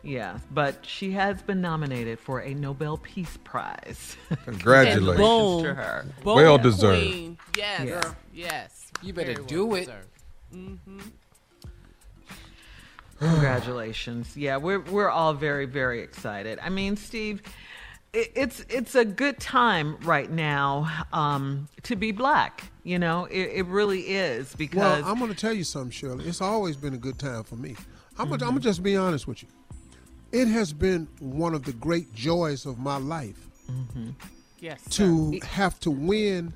Yeah, but she has been nominated for a Nobel Peace Prize. Congratulations. Boom. to her. Boom, Well deserved. queen. Yes. Yeah. Yes. You better Very well do it. Mm-hmm. Congratulations. Yeah, we're we're all very very excited. I mean, Steve, it, it's it's a good time right now um, to be black. You know, it, it really is because Well, I'm going to tell you something, Shirley. It's always been a good time for me. I'm going Mm-hmm. to just be honest with you. It has been one of the great joys of my life Yes. sir. to have to win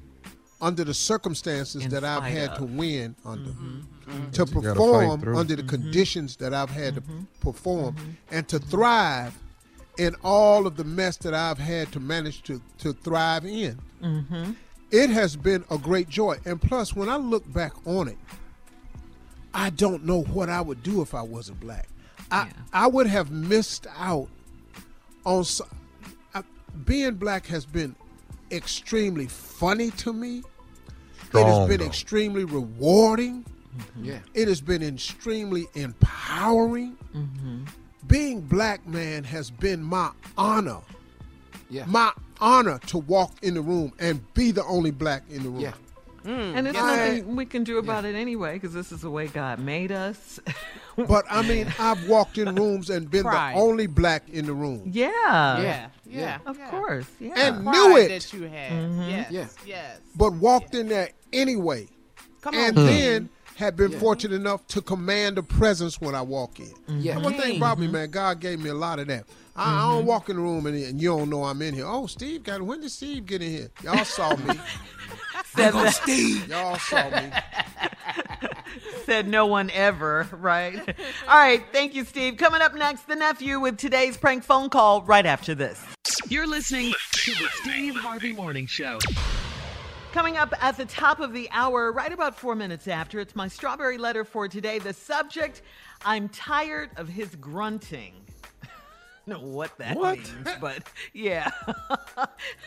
under the circumstances In that I've had of. to win under, Mm-hmm. to You gotta perform under the conditions that I've had to perform, and to thrive in all of the mess that I've had to manage to, to thrive in. Mm-hmm. It has been a great joy. And plus, when I look back on it, I don't know what I would do if I wasn't black. I, Yeah. I would have missed out on so, I, being black has been extremely funny to me. it has been though. extremely rewarding. Yeah. It has been extremely empowering. Mm-hmm. Being black man has been my honor. Yeah. My honor to walk in the room and be the only black in the room. Yeah. Mm. and there's Yeah. nothing we can do about it anyway because this is the way God made us. But I mean, I've walked in rooms and been Pride. the only black in the room. yeah, Yeah. Yeah. of yeah. course, yeah. And Pride knew it. that you had. Mm-hmm. Yes. Yeah. Yes. But walked in there anyway. Come and on. then had been fortunate enough to command a presence when I walk in. Mm-hmm. Yeah. And one thing about me, man, God gave me a lot of that. I, I don't mm-hmm. walk in the room and, and you don't know I'm in here. Oh, Steve got when did Steve get in here? Y'all saw me. said, that, Steve. Y'all saw me. said no one ever, right? All right, thank you, Steve. Coming up next, the nephew with today's prank phone call right after this. You're listening to the Steve Harvey Morning Show. Coming up at the top of the hour, right about four minutes after, it's my strawberry letter for today. The subject I'm tired of his grunting. Know what that What? means, but yeah.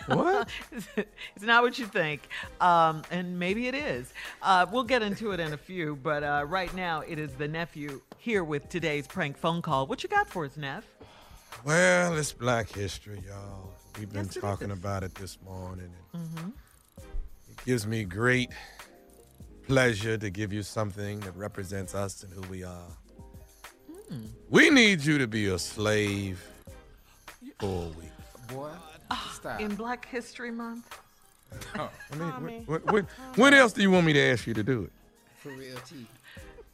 What? it's not what you think. Um, and maybe it is. Uh, we'll get into it in a few, but uh, right now it is the nephew here with today's prank phone call. What you got for us, Neff? Well, it's Black History, y'all. We've been Yes, talking is. about it this morning. And Mm-hmm. It gives me great pleasure to give you something that represents us and who we are. Hmm. We need you to be a slave for a week. Boy, stop. In Black History Month? I mean, when, when, when else do you want me to ask you to do it? For real, T.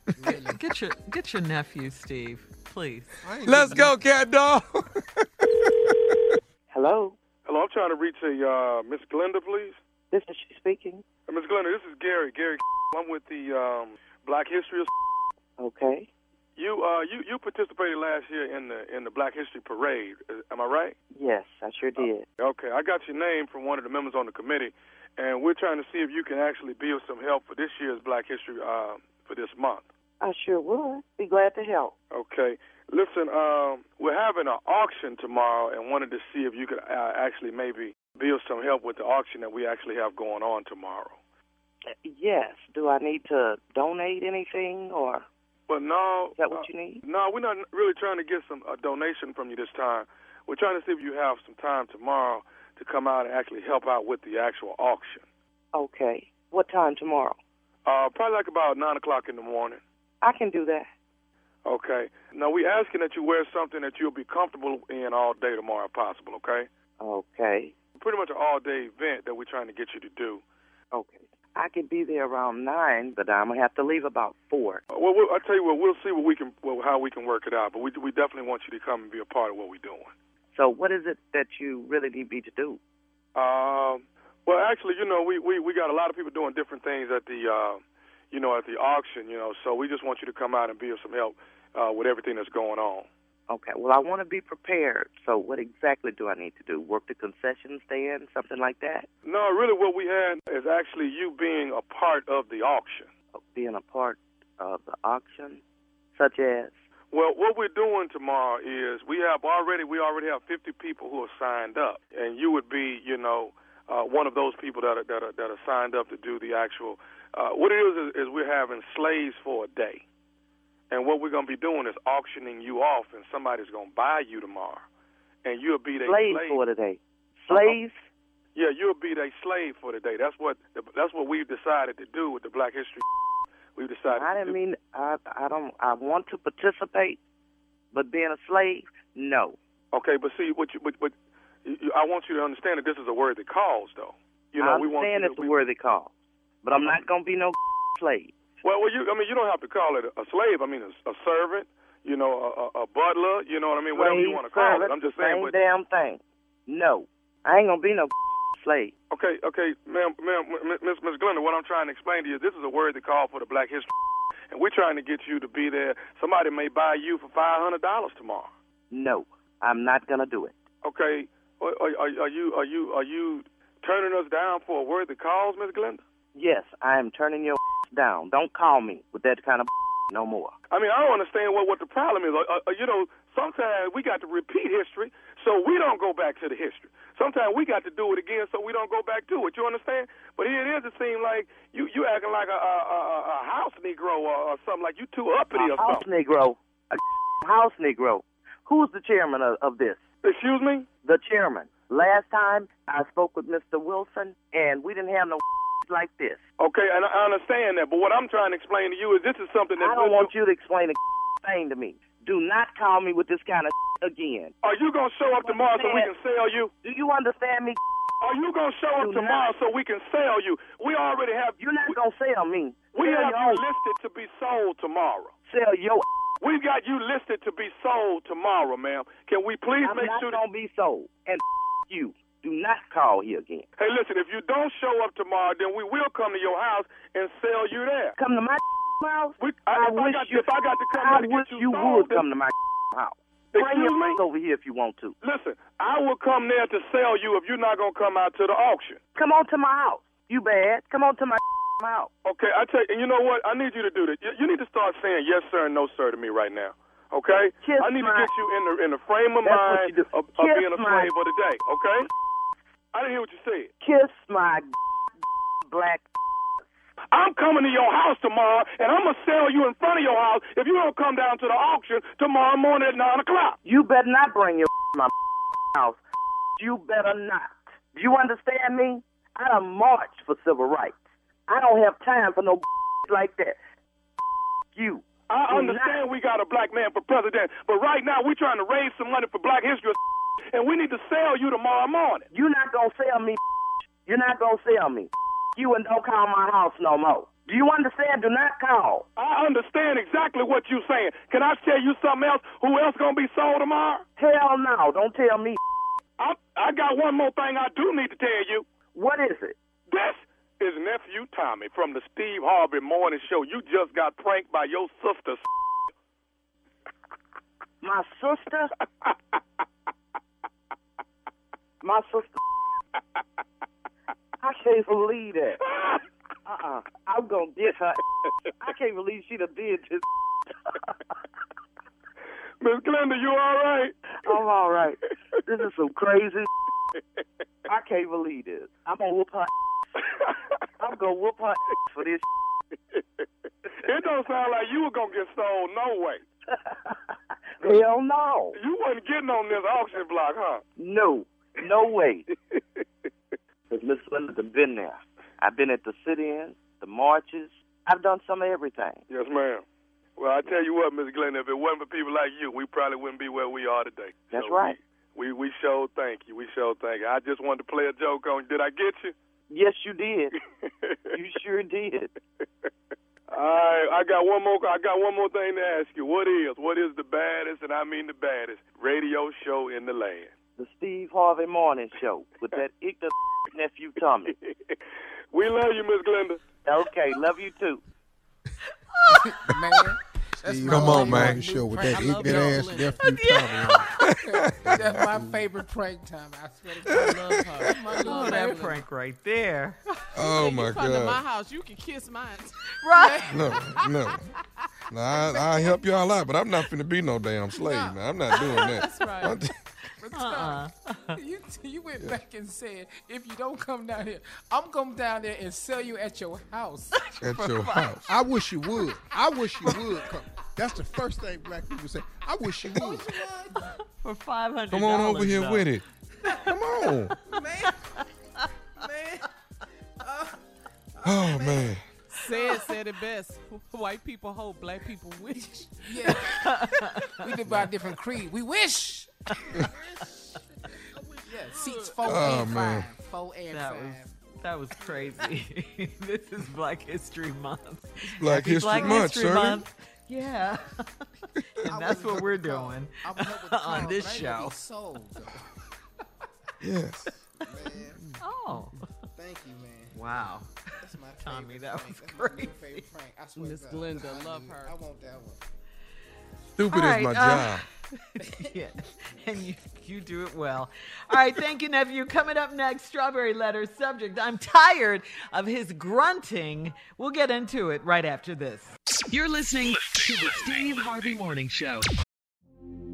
Get your get your nephew, Steve, please. Let's go, cat dog. Hello. Hello, I'm trying to reach a uh, Miss Glenda, please. This is she speaking. Uh, Miss Glenda, this is Gary. Gary, I'm with the um, Black History. Okay. You uh, you you participated last year in the in the Black History Parade. Uh, Am I right? Yes, I sure did. Okay, I got your name from one of the members on the committee, and we're trying to see if you can actually be of some help for this year's Black History uh, for this month. I sure would. Be glad to help. Okay. Listen, um, we're having an auction tomorrow, and wanted to see if you could uh, actually maybe be of some help with the auction that we actually have going on tomorrow. Yes. Do I need to donate anything or But no, is that what uh, you need? No, we're not really trying to get some a donation from you this time. We're trying to see if you have some time tomorrow to come out and actually help out with the actual auction. Okay. What time tomorrow? Uh, probably like about nine o'clock in the morning. I can do that. Okay. Now we're asking that you wear something that you'll be comfortable in all day tomorrow, if possible. Okay. Okay. Pretty much an all-day event that we're trying to get you to do. Okay. I can be there around nine, but I'm gonna have to leave about four. Well, we'll I tell you what, we'll see what we can, well, how we can work it out. But we we definitely want you to come and be a part of what we're doing. So what is it that you really need me to do? Um, well, actually, you know, we, we, we got a lot of people doing different things at the, uh, you know, at the auction, you know, so we just want you to come out and be of some help uh, with everything that's going on. Okay, well, I want to be prepared. So, what exactly do I need to do? Work the concession stand, something like that? No, really, what we had is actually you being a part of the auction. Being a part of the auction, such as? Well, what we're doing tomorrow is we have already we already have 50 people who are signed up, and you would be, you know, uh, one of those people that are that are that are signed up to do the actual. Uh, what it is, is is we're having slaves for a day, and what we're going to be doing is auctioning you off, and somebody's going to buy you tomorrow, and you'll be their Slaves slave. for today. day. Slaves? Yeah, you'll be their slave for today. That's what that's what we've decided to do with the Black History. We've decided. I to didn't mean I. I don't. I want to participate, but being a slave, no. Okay, but see, what you, but, but I want you to understand that this is a worthy cause, though. You know, I we want understand it's to, a worthy cause, but I'm uh-huh. not gonna be no slave. Well, well, you, I mean, you don't have to call it a, slave. I mean, a, a servant. You know, a, a, butler. You know what I mean? Whatever you want to call it. I'm just saying. Same But, damn thing. No, I ain't gonna be no slave. okay, okay, ma'am, ma'am, Miss Miss Glenda, what I'm trying to explain to you is this is a worthy call for the Black History, and we're trying to get you to be there. Somebody may buy you for five hundred dollars tomorrow. No, I'm not gonna do it. Okay, are, are, are you are you are you turning us down for a worthy cause, Miss Glenda? Yes, I am turning your down. Don't call me with that kind of no more. I mean, I don't understand what what the problem is. Uh, uh, you know, sometimes we got to repeat history so we don't go back to the history. Sometimes we got to do it again so we don't go back to it. You understand? But here it is. It seems like you you acting like a a, a, a house Negro or, or something like you too uppity A or house something. Negro, a house Negro. Who's the chairman of, of this? Excuse me? The chairman. Last time I spoke with Mr. Wilson, and we didn't have no like this. Okay, and I understand that. But what I'm trying to explain to you is this is something that I don't want you to explain a thing to me. Do not call me with this kind of again. Are you gonna show up tomorrow so we can sell you? Do you understand me? Are you gonna show up Do tomorrow not- so we can sell you? We already have. You're not gonna sell me. We Sell have you listed to be sold tomorrow. Sell your. We've got you listed to be sold tomorrow, ma'am. Can we please I'm make not sure that gonna be sold. And you do not call here again. Hey, listen, if you don't show up tomorrow, then we will come to your house and sell you there. Come to my house. We, I, I if, wish I got, you- if I got to come I to wish you, you sold, would then- come to my house. Bring your me? over here if you want to. Listen, I will come there to sell you if you're not gonna come out to the auction. Come on to my house. You bad. Come on to my house. Okay, I tell you, and you know what? I need you to do this. You, you need to start saying yes sir and no sir to me right now. Okay? Kiss I need to get you in the in the frame of That's mind of, of being a slave of the day. Okay? I didn't hear what you said. Kiss my black. I'm coming to your house tomorrow, and I'm gonna sell you in front of your house if you don't come down to the auction tomorrow morning at nine o'clock. You better not bring your my house. You better not. Do you understand me? I done marched for civil rights. I don't have time for no like that. You. I understand we got a black man for president, but right now we're trying to raise some money for Black History, and we need to sell you tomorrow morning. You're not gonna sell me. You're not gonna sell me. You and don't call my house no more. Do you understand? Do not call. I understand exactly what you're saying. Can I tell you something else? Who else gonna be sold tomorrow? Hell no. Don't tell me. I I got one more thing I do need to tell you. What is it? This is nephew Tommy from the Steve Harvey Morning Show. You just got pranked by your sister. My sister? My sister? I can't believe that. Uh-uh. I'm gonna get her. I can't believe she done did this. Miss Glenda, you all right? I'm all right. This is some crazy. I can't believe this. I'm gonna whoop her. I'm gonna whoop her for this. It don't sound like you were gonna get sold no way. Hell no. You wasn't getting on this auction block, huh? No. No way. Because Miss Linda been there. I've been at the sit-ins, the marches. I've done some of everything. Yes, ma'am. Well, I tell you what, Miss Glenda, if it wasn't for people like you, we probably wouldn't be where we are today. That's So right. We we sure thank you. We sure thank you. I just wanted to play a joke on you. Did I get you? Yes, you did. you sure did. All right, I got one more. I got one more thing to ask you. What is what is the baddest, and I mean the baddest, radio show in the land? The Steve Harvey Morning Show with that ignorant nephew Tommy. We love you, Miss Glenda. Okay, love you too. Man, Steve Come on, man. the show with that love ignorant ass nephew Tommy. That's my favorite prank time. I swear to God. I love her. That's my little Oh, that favorite. prank right there. Oh my you come to my house, you can kiss mine. Right. No, no. No, I, I help y'all out, but I'm not finna be no damn slave, man. I'm not doing that. That's right. I'm- But Tommy, you, you went back and said, if you don't come down here, I'm going down there and sell you at your house. At your house. I wish you would. I wish you would come. That's the first thing black people say. I wish you would. For five hundred. Come on over here with it. Come on. man, man. Uh, uh, oh man. Said said it best. White people hope, black people wish. Yeah. we live by a different creed. We wish. Yeah, seats four Oh, and man. five. Four and That five. was that was crazy. this is Black History Month. Black Happy History Black Month, History Shirley. Month. Yeah. and that's what we're doing I was up with the on this but I ain't gonna show. be sold. Yes. Man, Oh, thank you, man. wow. That's my Tommy, favorite that prank. was That's my new crazy. favorite prank. I swear Miss to God. Glenda, I love need- her. I want that one. Stupid All is my uh, job. yeah, and you you do it well. All right, thank you, nephew. Coming up next, strawberry letter subject. I'm tired of his grunting. We'll get into it right after this. You're listening to the Steve Harvey Morning Show.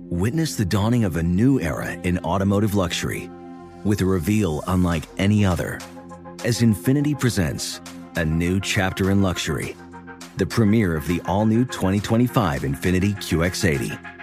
Witness the dawning of a new era in automotive luxury with a reveal unlike any other as Infiniti presents a new chapter in luxury, the premiere of the all new 2025 Infiniti QX80.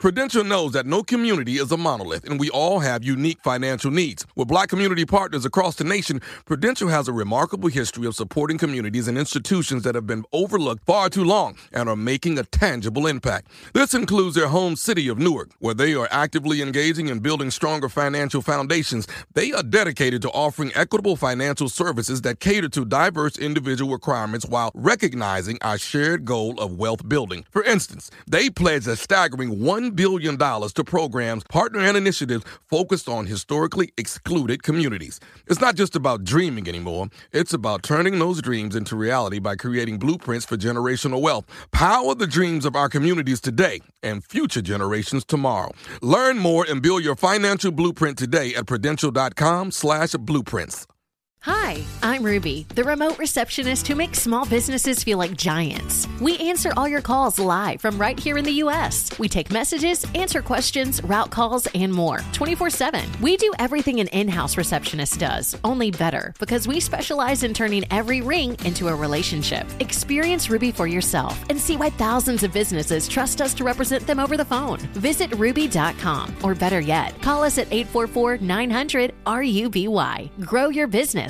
Prudential knows that no community is a monolith, and we all have unique financial needs. With black community partners across the nation, Prudential has a remarkable history of supporting communities and institutions that have been overlooked far too long and are making a tangible impact. This includes their home city of Newark, where they are actively engaging in building stronger financial foundations. They are dedicated to offering equitable financial services that cater to diverse individual requirements while recognizing our shared goal of wealth building. For instance, they pledge a staggering $1 billion to programs, partner, and initiatives focused on historically excluded communities. It's not just about dreaming anymore, it's about turning those dreams into reality by creating blueprints for generational wealth. Power the dreams of our communities today and future generations tomorrow. Learn more and build your financial blueprint today at prudential.com slash blueprints. Hi, I'm Ruby, the remote receptionist who makes small businesses feel like giants. We answer all your calls live from right here in the U.S. We take messages, answer questions, route calls, and more 24 7. We do everything an in house receptionist does, only better, because we specialize in turning every ring into a relationship. Experience Ruby for yourself and see why thousands of businesses trust us to represent them over the phone. Visit ruby.com, or better yet, call us at 844 900 RUBY. Grow your business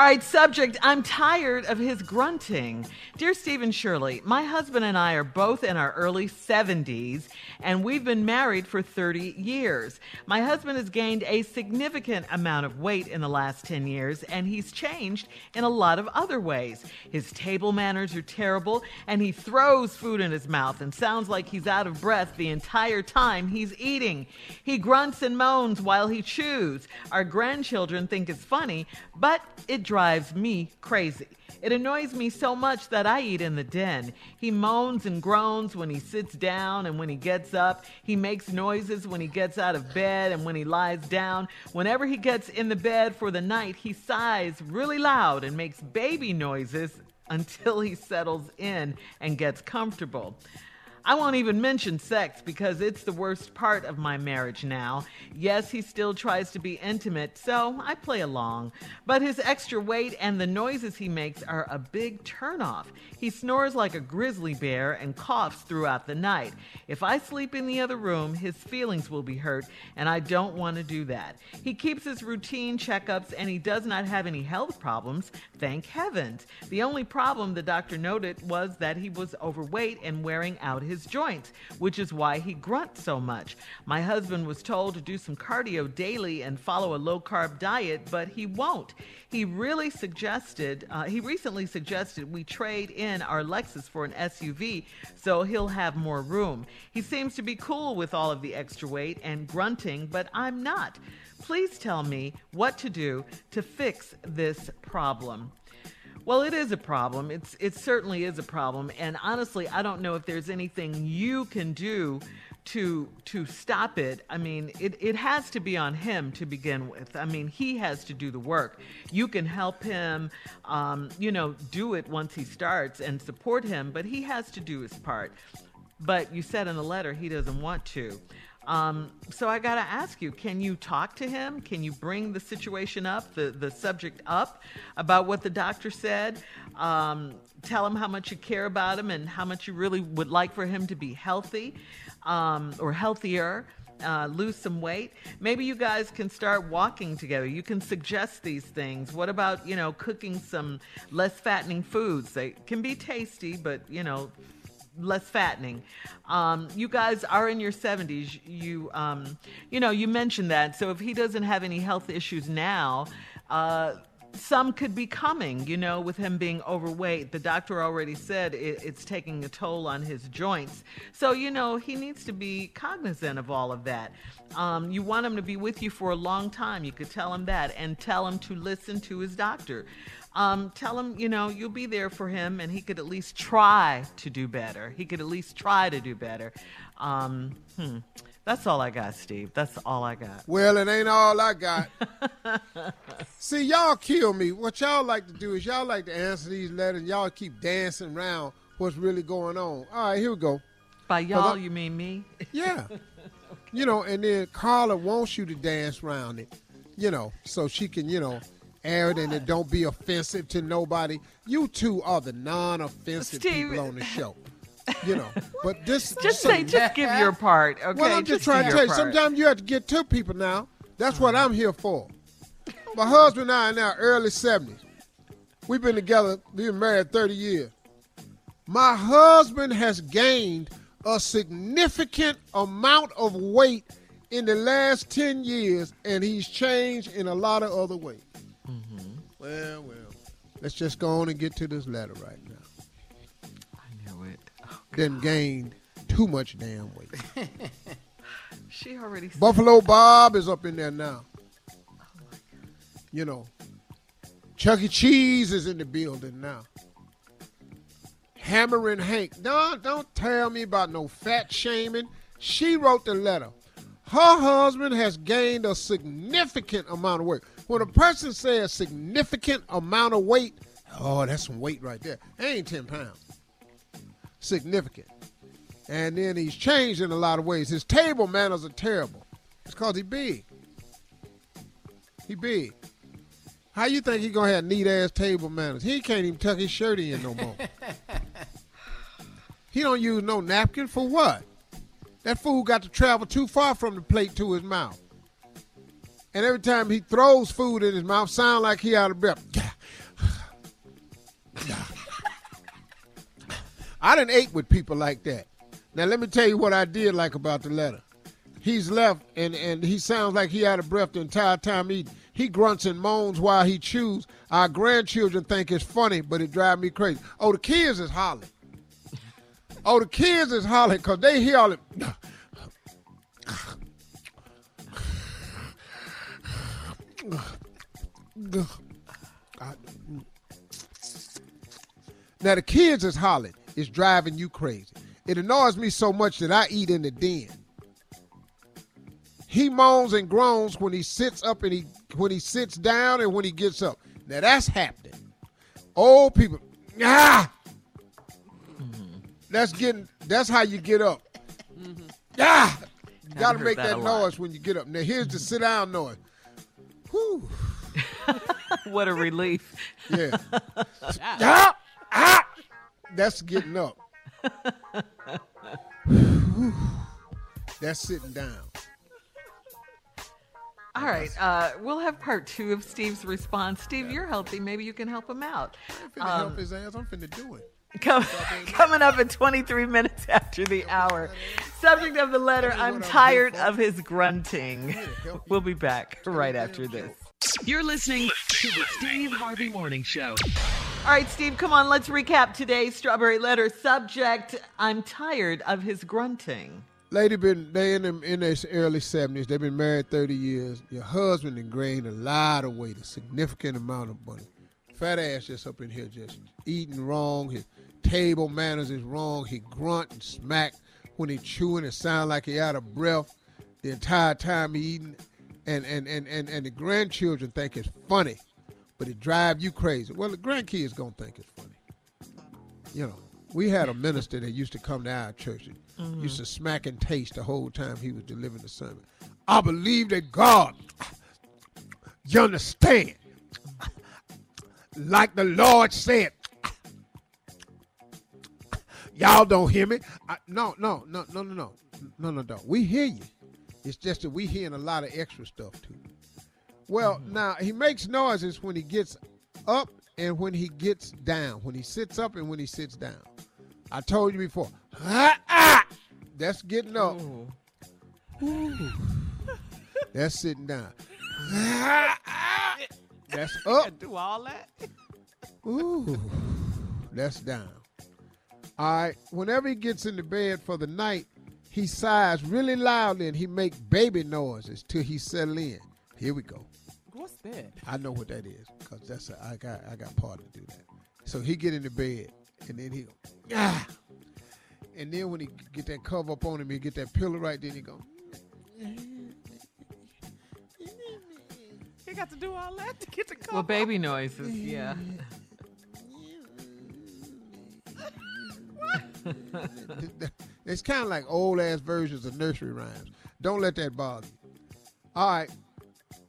All right, subject I'm tired of his grunting. Dear Stephen Shirley, my husband and I are both in our early 70s, and we've been married for 30 years. My husband has gained a significant amount of weight in the last 10 years, and he's changed in a lot of other ways. His table manners are terrible, and he throws food in his mouth and sounds like he's out of breath the entire time he's eating. He grunts and moans while he chews. Our grandchildren think it's funny, but it drives me crazy. It annoys me so much that I eat in the den. He moans and groans when he sits down and when he gets up. He makes noises when he gets out of bed and when he lies down. Whenever he gets in the bed for the night, he sighs really loud and makes baby noises until he settles in and gets comfortable. I won't even mention sex because it's the worst part of my marriage now. Yes, he still tries to be intimate, so I play along. But his extra weight and the noises he makes are a big turnoff. He snores like a grizzly bear and coughs throughout the night. If I sleep in the other room, his feelings will be hurt, and I don't want to do that. He keeps his routine checkups and he does not have any health problems, thank heavens. The only problem the doctor noted was that he was overweight and wearing out his joints, which is why he grunts so much. My husband was told to do some cardio daily and follow a low carb diet, but he won't. He really suggested, uh, he recently suggested we trade in our Lexus for an SUV so he'll have more room. He seems to be cool with all of the extra weight and grunting, but I'm not. Please tell me what to do to fix this problem. Well, it is a problem. It's it certainly is a problem, and honestly, I don't know if there's anything you can do to to stop it. I mean, it, it has to be on him to begin with. I mean, he has to do the work. You can help him, um, you know, do it once he starts and support him, but he has to do his part. But you said in the letter he doesn't want to. Um, so I got to ask you, can you talk to him? Can you bring the situation up, the, the subject up about what the doctor said? Um, tell him how much you care about him and how much you really would like for him to be healthy um, or healthier. Uh, lose some weight. Maybe you guys can start walking together. You can suggest these things. What about, you know, cooking some less fattening foods? They can be tasty, but, you know, less fattening. Um, you guys are in your 70s. You, um, you know, you mentioned that. So if he doesn't have any health issues now, uh, some could be coming, you know, with him being overweight. The doctor already said it, it's taking a toll on his joints. So, you know, he needs to be cognizant of all of that. Um, you want him to be with you for a long time. You could tell him that and tell him to listen to his doctor. Um, tell him, you know, you'll be there for him and he could at least try to do better. He could at least try to do better. Um, hmm. That's all I got, Steve. That's all I got. Well, it ain't all I got. See, y'all kill me. What y'all like to do is y'all like to answer these letters. Y'all keep dancing around what's really going on. All right, here we go. By y'all, you mean me? Yeah. okay. You know, and then Carla wants you to dance around it, you know, so she can, you know, air it and it don't be offensive to nobody. You two are the non-offensive Steve- people on the show. You know, but this Just say, just give your part, okay? Well, I'm just, Just trying to tell you. Sometimes you have to get to people now. That's what uh-huh. I'm here for. My husband and I in our early 70s. We've been together, we've been married 30 years. My husband has gained a significant amount of weight in the last 10 years, and he's changed in a lot of other ways. Well, well. Let's just go on and get to this letter right now. I knew it. Oh, then gained too much damn weight. She already said Buffalo Bob is up in there now. Oh, you know, Chuck E. Cheese is in the building now. Hammering Hank. Don't, don't tell me about no fat shaming. She wrote the letter. Her husband has gained a significant amount of weight. When a person says significant amount of weight, oh, that's some weight right there. That ain't 10 pounds. Significant. And then he's changed in a lot of ways. His table manners are terrible. It's because he big. He big. How you think he gonna have neat ass table manners? He can't even tuck his shirt in no more. he don't use no napkin for what? That fool got to travel too far from the plate to his mouth. And every time he throws food in his mouth, sound like he out of breath. I didn't ate with people like that. Now let me tell you what I did like about the letter. He's left and, and he sounds like he out of breath the entire time eating. He grunts and moans while he chews. Our grandchildren think it's funny, but it drives me crazy. Oh, the kids is hollering. Oh, the kids is hollering because they hear all it. Now the kids is hollering. It's driving you crazy. It annoys me so much that I eat in the den. He moans and groans when he sits up and he when he sits down and when he gets up. Now that's happening. Old people, ah, that's getting. That's how you get up. Ah, you gotta make that that, noise when you get up. Now here's the sit down noise. Whew. what a relief. Yeah. ah, ah, that's getting up. That's sitting down. All right, uh, we'll have part two of Steve's response. Steve, you're healthy. Maybe you can help him out. I'm finna help his ass. I'm finna do it. Com- coming up at 23 minutes after the hour. Subject of the letter I'm tired of his grunting. We'll be back right after this. You're listening to the Steve Harvey Morning Show. All right, Steve, come on. Let's recap today's Strawberry Letter. Subject I'm tired of his grunting. Lady been they in them in their early seventies. They've been married thirty years. Your husband and gained a lot of weight, a significant amount of money. Fat ass just up in here just eating wrong. His table manners is wrong. He grunt and smack when he chewing. It sound like he out of breath the entire time he eating. And and, and, and and the grandchildren think it's funny, but it drive you crazy. Well, the grandkids gonna think it's funny. You know, we had a minister that used to come to our church. and Mhm. Used to smack and taste the whole time he was delivering the sermon. I believe that God, you understand, like the Lord said. Y'all don't hear me? I, no, no, no, no, no, no, no, no, no. We hear you. It's just that we hearing a lot of extra stuff too. Well, now he makes noises when he gets up and when he gets down. When he sits up and when he sits down. I told you before. Ah. That's getting up. Ooh. That's sitting down. That's up. Do all that? Ooh. That's down. All right. Whenever he gets into bed for the night, he sighs really loudly and he make baby noises till he settle in. Here we go. What's that? I know what that is because that's a, I got I got part to do that. So he get into bed and then he go ah, and then when he get that cover up on him, he get that pillow right. Then he go. He got to do all that to get the cover. Well, baby noises, yeah. it's kind of like old ass versions of nursery rhymes. Don't let that bother you. All right,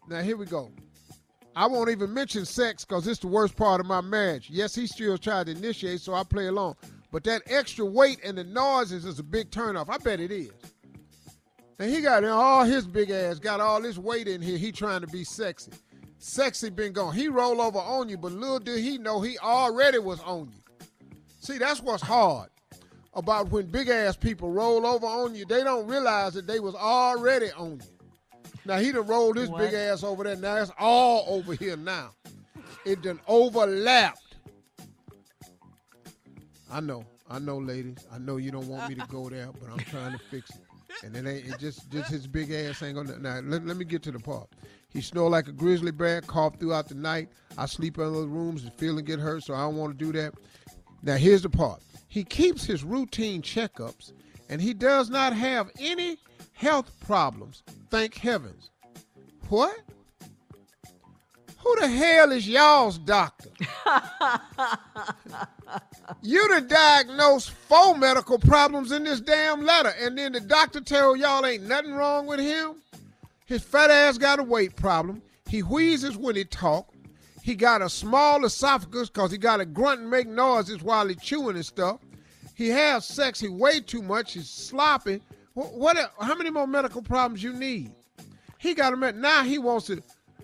now here we go. I won't even mention sex because it's the worst part of my marriage. Yes, he still tried to initiate, so I play along. But that extra weight and the noises is a big turnoff. I bet it is. And he got all his big ass, got all this weight in here. He trying to be sexy. Sexy been gone. He roll over on you, but little did he know he already was on you. See, that's what's hard about when big ass people roll over on you. They don't realize that they was already on you. Now he done rolled his What? big ass over there. Now it's all over here now. It done overlapped. I know, I know, ladies. I know you don't want me to go there, but I'm trying to fix it. And it ain't it just just his big ass ain't gonna. Now let, let me get to the part. He snore like a grizzly bear, cough throughout the night. I sleep in other rooms and feeling get hurt, so I don't want to do that. Now here's the part. He keeps his routine checkups, and he does not have any health problems. Thank heavens. What? Who the hell is y'all's doctor? you done diagnosed four medical problems in this damn letter, and then the doctor tell y'all ain't nothing wrong with him? His fat ass got a weight problem. He wheezes when he talk. He got a small esophagus because he got to grunt and make noises while he chewing and stuff. He has sex. He weigh too much. He's sloppy. What? what how many more medical problems you need? He got him at now. He wants to.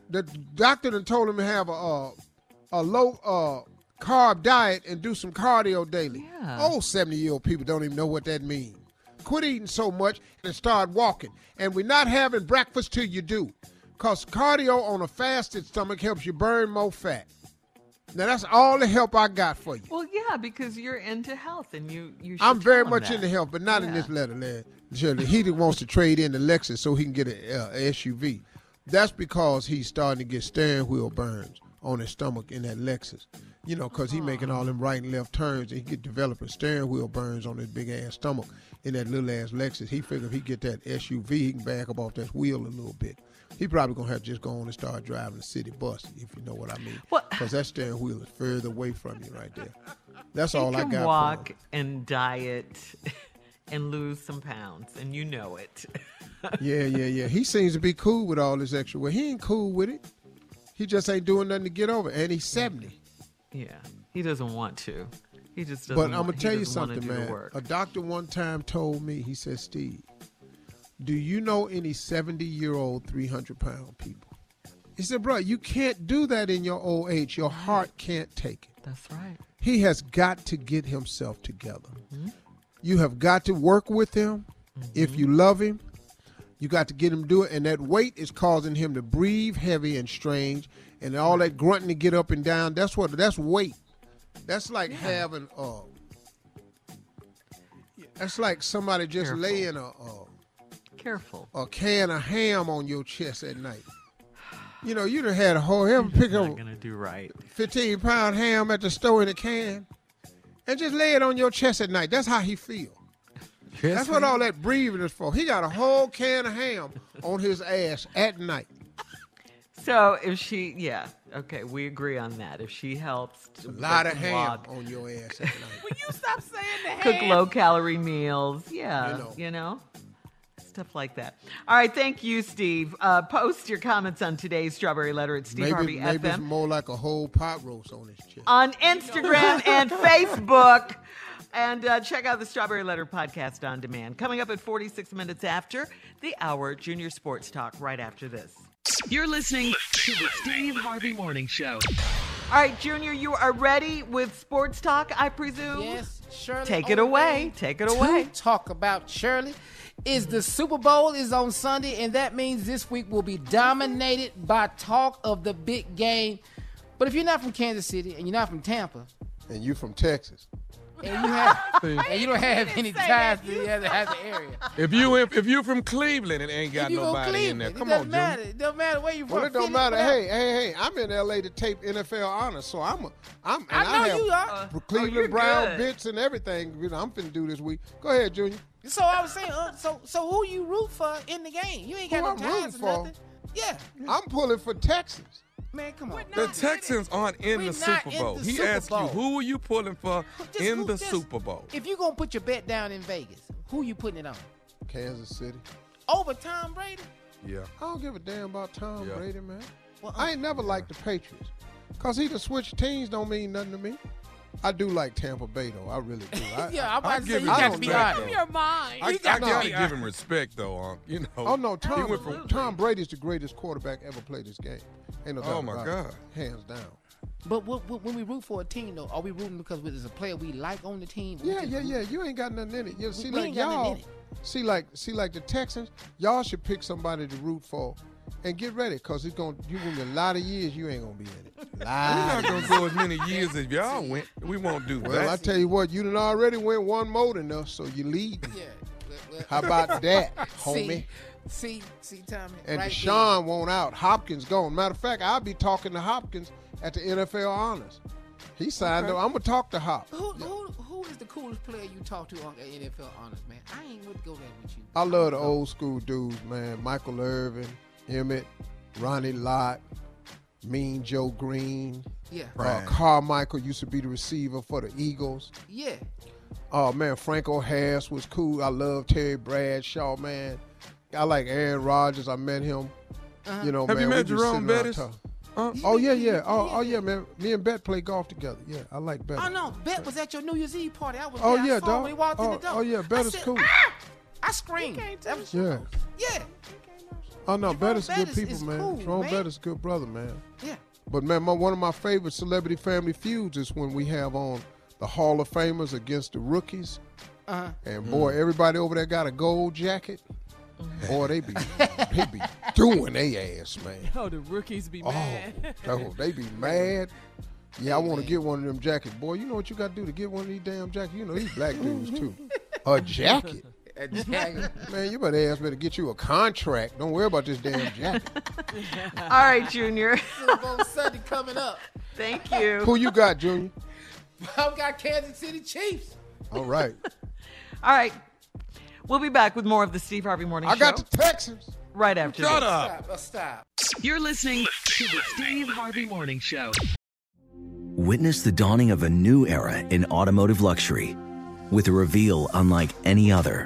The doctor done told him to have a a, a low uh, carb diet and do some cardio daily. Yeah. Old seventy year old people don't even know what that means. Quit eating so much and start walking. And we're not having breakfast till you do, cause cardio on a fasted stomach helps you burn more fat. Now that's all the help I got for you. Well, yeah, because you're into health and you you. Should I'm very much that. into health, but not in this letter, lad. Shirley, he wants to trade in the Lexus so he can get a, uh, SUV. That's because he's starting to get steering wheel burns on his stomach in that Lexus. You know, because he making all them right and left turns, and he get developing steering wheel burns on his big ass stomach in that little ass Lexus. He figure if he get that SUV, he can back up off that wheel a little bit. He probably gonna have to just go on and start driving a city bus, if you know what I mean. Because that steering wheel is further away from you right there. That's all I got. walk and diet and lose some pounds, and you know it. yeah, yeah, yeah. He seems to be cool with all this extra weight. He ain't cool with it. He just ain't doing nothing to get over. it. And he's 70. yeah, he doesn't want to. He just doesn't. But I'm gonna tell you something, man. A doctor one time told me, he said, Steve, do you know any 70 year old, 300 pound people? He said, bro, you can't do that in your old age. Your heart can't take it. That's right. He has got to get himself together. Mm-hmm. You have got to work with him. If you love him, you got to get him to do it. And that weight is causing him to breathe heavy and strange, and all that grunting to get up and down. That's what. That's weight. That's like having. Uh, that's like somebody just Careful. laying a, a Careful. a can of ham on your chest at night. You know, you done had a whole ever pick Not up gonna do right. 15 pound ham at the store in a can and just lay it on your chest at night. That's how he feel. That's what all that breathing is for. He got a whole can of ham on his ass at night. So if she, yeah, okay, we agree on that. If she helps, A lot of ham walk, on your ass at night. Will you stop saying the ham? cook low calorie meals, yeah, You know. you know, stuff like that. All right, thank you, Steve. Uh, post your comments on today's Strawberry Letter at Steve Maybe, Harvey maybe it's more like a whole pot roast on his chest. on Instagram and Facebook. And uh, check out the Strawberry Letter podcast on demand. Coming up at 46 minutes after the hour, Junior Sports Talk, right after this. You're listening to the Steve Harvey Morning Show. All right, Junior, you are ready with Sports Talk, I presume? Yes, Shirley. Take it away. Take it away. Talk about Shirley is the Super Bowl is on Sunday, and that means this week will be dominated by talk of the big game. But if you're not from Kansas City and you're not from Tampa, And you're from Texas. And you have and you don't have any ties to the other half of the area, If you if, if you from Cleveland it ain't got if you go nobody in there, come it on, doesn't Junior. matter. It doesn't matter where you're from. Well, it don't matter. Hey, hey, hey! I'm in LA to tape NFL honors, so I'm a, I'm. And I know have you are. Cleveland Oh, Brown good. bits and everything. You know, I'm finna do this week. Go ahead, Junior. So I was saying, uh, so so who you root for in the game? You ain't got Who no I'm ties rooting or for? nothing. Yeah, I'm pulling for Texas. Man, come on. The Texans aren't in the Super Bowl. he Super asked you, who are you pulling for in the Super Bowl? If you're gonna put your bet down in Vegas, who you putting it on? Kansas City. Over Tom Brady? Yeah. I don't give a damn about Tom Yeah. Brady, man. Well, I ain't never liked the Patriots. Cause he to switch teams don't mean nothing to me. I do like Tampa Bay though. I really do. I, Yeah, I'm about I to say give you him got to be respect, honest. though. Your mind. I, I You got gotta to be give him respect though, Unc. You know. Oh no, He Tom, went from Tom Brady's the greatest quarterback ever played this game. Ain't no Oh, my about God. it. hands down. But what, what, when we root for a team, though, are we rooting because there's a player we like on the team? Yeah, yeah, yeah. You ain't got nothing in it. You see, we like y'all, in it. see, like, see, like the Texans, y'all should pick somebody to root for, and get ready, cause it's gonna you gonna be a lot of years you ain't gonna be in it. We're not gonna go as many years as y'all went. We won't do Well, that. I tell you what, you done already went one more than us, so you lead. Yeah. well, well- How about that, homie? See, see, see, Tommy. And right Deshaun won't out. Hopkins gone. Matter of fact, I'll be talking to Hopkins at the NFL Honors. He signed Okay. up. I'm gonna talk to Hop. Who, who, who is the coolest player you talk to on the NFL Honors, man? I ain't would go there with you. I love the old school dudes, man. Michael Irvin, Emmitt, Ronnie Lott, Mean Joe Greene. Yeah. Uh, Right. Carmichael used to be the receiver for the Eagles. Yeah. Oh man, Franco Harris was cool. I love Terry Bradshaw, man. I like Aaron Rodgers. I met him. Uh-huh. You know, Have man. you met Jerome Bettis? talking. Huh? Oh yeah, yeah. Oh, oh yeah, man. Me and Bet play golf together. Yeah, I like Bet. Oh no, Bet was at your New Year's Eve party. I was Oh there. I yeah, saw him dog. when he walked in Oh, the door. oh yeah, I Bet is said, cool. "Ah!" I screamed. That was- Yeah. Yeah. Oh no, Jerome Bettis is good people, is man. cool, Jerome man. Bettis is a good brother, man. Yeah. But man, my, one of my favorite celebrity family feuds is when we have on the Hall of Famers against the rookies. Uh-huh. And boy, everybody over there got a gold jacket. Boy, they be they be doing they ass, man. Oh, the rookies be Oh, mad. oh, they be mad. Yeah, I want to get one of them jackets. Boy, you know what you got to do to get one of these damn jackets? You know, these black dudes, too. A jacket? A. Man, you better ask me to get you a contract. Don't worry about this damn jacket. All right, Junior. Super Bowl Sunday coming up. Thank you. Who you got, Junior? I've got Kansas City Chiefs. All right. All right. We'll be back with more of the Steve Harvey Morning I Show. I got the Texans. right after Shut this. up. Stop. Stop. You're listening to the Steve Harvey Morning Show. Witness the dawning of a new era in automotive luxury with a reveal unlike any other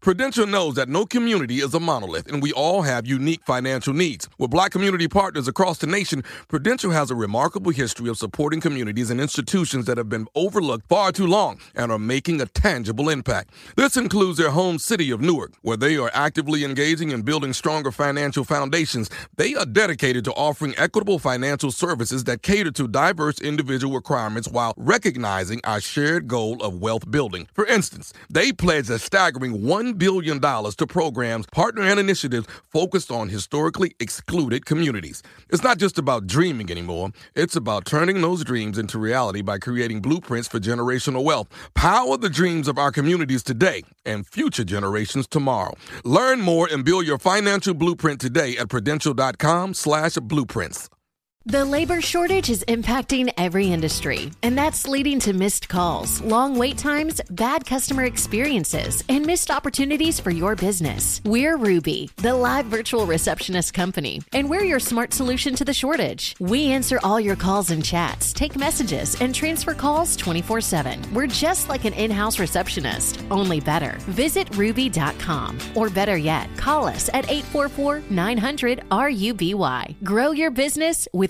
Prudential knows that no community is a monolith and we all have unique financial needs. With black community partners across the nation, Prudential has a remarkable history of supporting communities and institutions that have been overlooked far too long and are making a tangible impact. This includes their home city of Newark, where they are actively engaging in building stronger financial foundations. They are dedicated to offering equitable financial services that cater to diverse individual requirements while recognizing our shared goal of wealth building. For instance, they pledge a staggering $1 billion to programs, partner, and initiatives focused on historically excluded communities. It's not just about dreaming anymore, it's about turning those dreams into reality by creating blueprints for generational wealth. Power the dreams of our communities today and future generations tomorrow. Learn more and build your financial blueprint today at prudential.com slash blueprints. The labor shortage is impacting every industry, and that's leading to missed calls, long wait times, bad customer experiences, and missed opportunities for your business. We're Ruby, the live virtual receptionist company, and we're your smart solution to the shortage. We answer all your calls and chats, take messages, and transfer calls 24 7. We're just like an in house receptionist, only better. Visit ruby.com, or better yet, call us at 844 900 RUBY. Grow your business with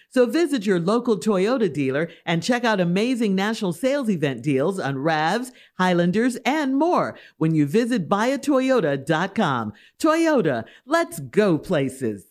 So visit your local Toyota dealer and check out amazing national sales event deals on RAVs, Highlanders, and more when you visit buyatoyota.com. Toyota, let's go places.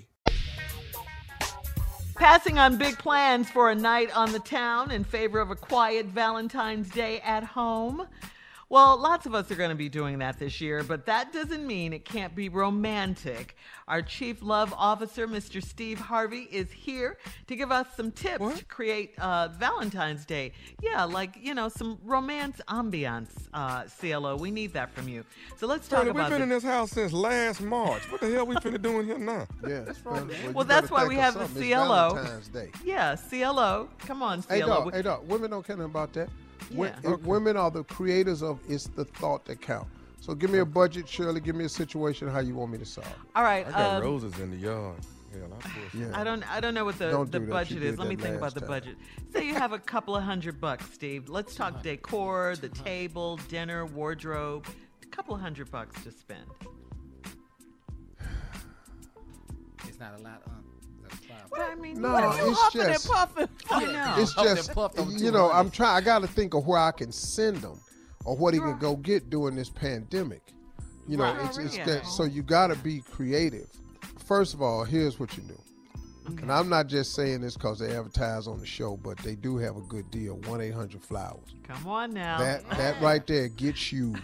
Passing on big plans for a night on the town in favor of a quiet Valentine's Day at home. Well, lots of us are going to be doing that this year, but that doesn't mean it can't be romantic. Our Chief Love Officer, Mr. Steve Harvey, is here to give us some tips to create uh, Valentine's Day. Yeah, like, you know, some romance ambiance, uh, CLO. We need that from you. So let's talk Shirley, about we've been the- in this house since last March. What the hell we finna do in here now? Yeah. Well, Well, that's why we have the CLO. Valentine's Day. Yeah, CLO. Come on, CLO. Hey, dog, hey, dog. Women don't care about that. Wo- Yeah. if Women are the creators of it's the thought that count. So give me a budget, Shirley. Give me a situation. How you want me to solve? it. All right. I got um, roses in the yard. Hell, I. Yeah. I don't. I don't know what the, Don't the do that. You budget is. Let me think about last the time. budget. Say you have a couple of hundred bucks, Steve. Let's talk decor, the table, dinner, wardrobe. A couple of hundred bucks to spend. It's not a lot. Um, that's fine. I mean, No, what are you it's huffing just- and puffing? I know. It's just you know I'm trying. I got to think of where I can send them, or what he can go get during this pandemic. You know, Right. it's, it's Yeah. that. So you got to be creative. First of all, here's what you do. And I'm not just saying this because they advertise on the show, but they do have a good deal. One eight hundred flowers. Come on now. That that right there gets you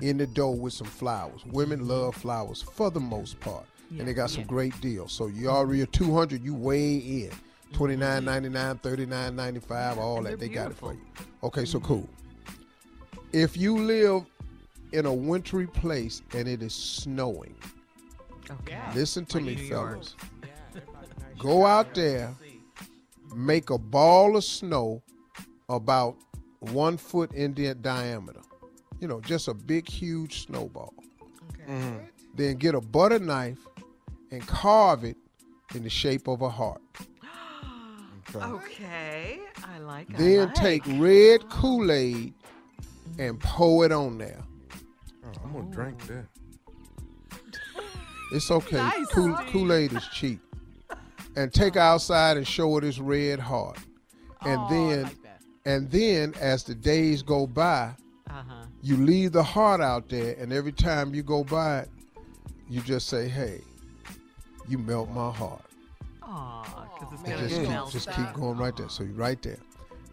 in the door with some flowers. Women love flowers for the most part, and they got some great deals. So you already a two hundred, you way in. Twenty nine ninety nine, thirty nine ninety five, all And that. They they're got it for you. Okay, so cool. If you live in a wintry place and it is snowing, Okay. listen to Like me, New York. fellas. Go out there, make a ball of snow about one foot in di- diameter. You know, just a big, huge snowball. Okay. Then get a butter knife and carve it in the shape of a heart. Okay, I like. I Then like. take red Kool Aid and pour it on there. Oh, I'm gonna drink that. It's okay. Nice, Kool Aid is cheap. And take outside and show her this red heart. And Oh, then, like and then as the days go by, Uh-huh. you leave the heart out there, and every time you go by it, you just say, "Hey, you melt my heart." Aw, because it's just keep, just keep going right there. So you right there.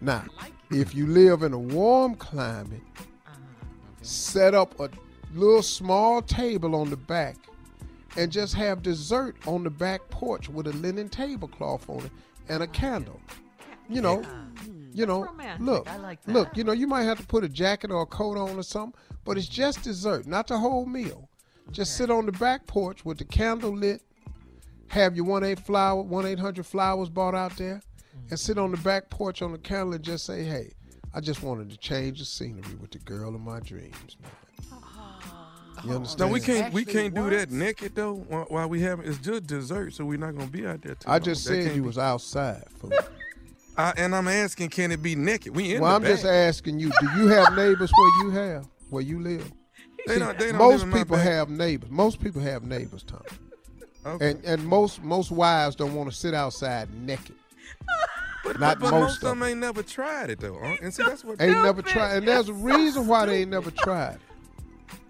Now, if you live in a warm climate, uh-huh. set up a little small table on the back, and just have dessert on the back porch with a linen tablecloth on it and a candle. You know, mm-hmm. You know, look, I like that. look. You know, you might have to put a jacket or a coat on or something, but it's just dessert, not the whole meal. Just sit on the back porch with the candle lit, have your one eight flower, one eight hundred flowers bought out there, and sit on the back porch on the counter and just say, "Hey, I just wanted to change the scenery with the girl of my dreams, man." You understand? No, understand? we can't. We can't do that naked though. While, while we have it's just dessert, so we're not gonna be out there. Too I long. just That said can't you be- was outside. Fool. I, and I'm asking, can it be naked? We in well, the I'm just asking you. Do you have neighbors where you have where you live? They See, don't- they don't most live people have neighbors. Most people have neighbors, Tom. Okay. And and most most wives don't want to sit outside naked. But, Not but most most of of them ain't never tried it though. huh? And see, that's what Ain't never tried, and there's a reason why they ain't never tried.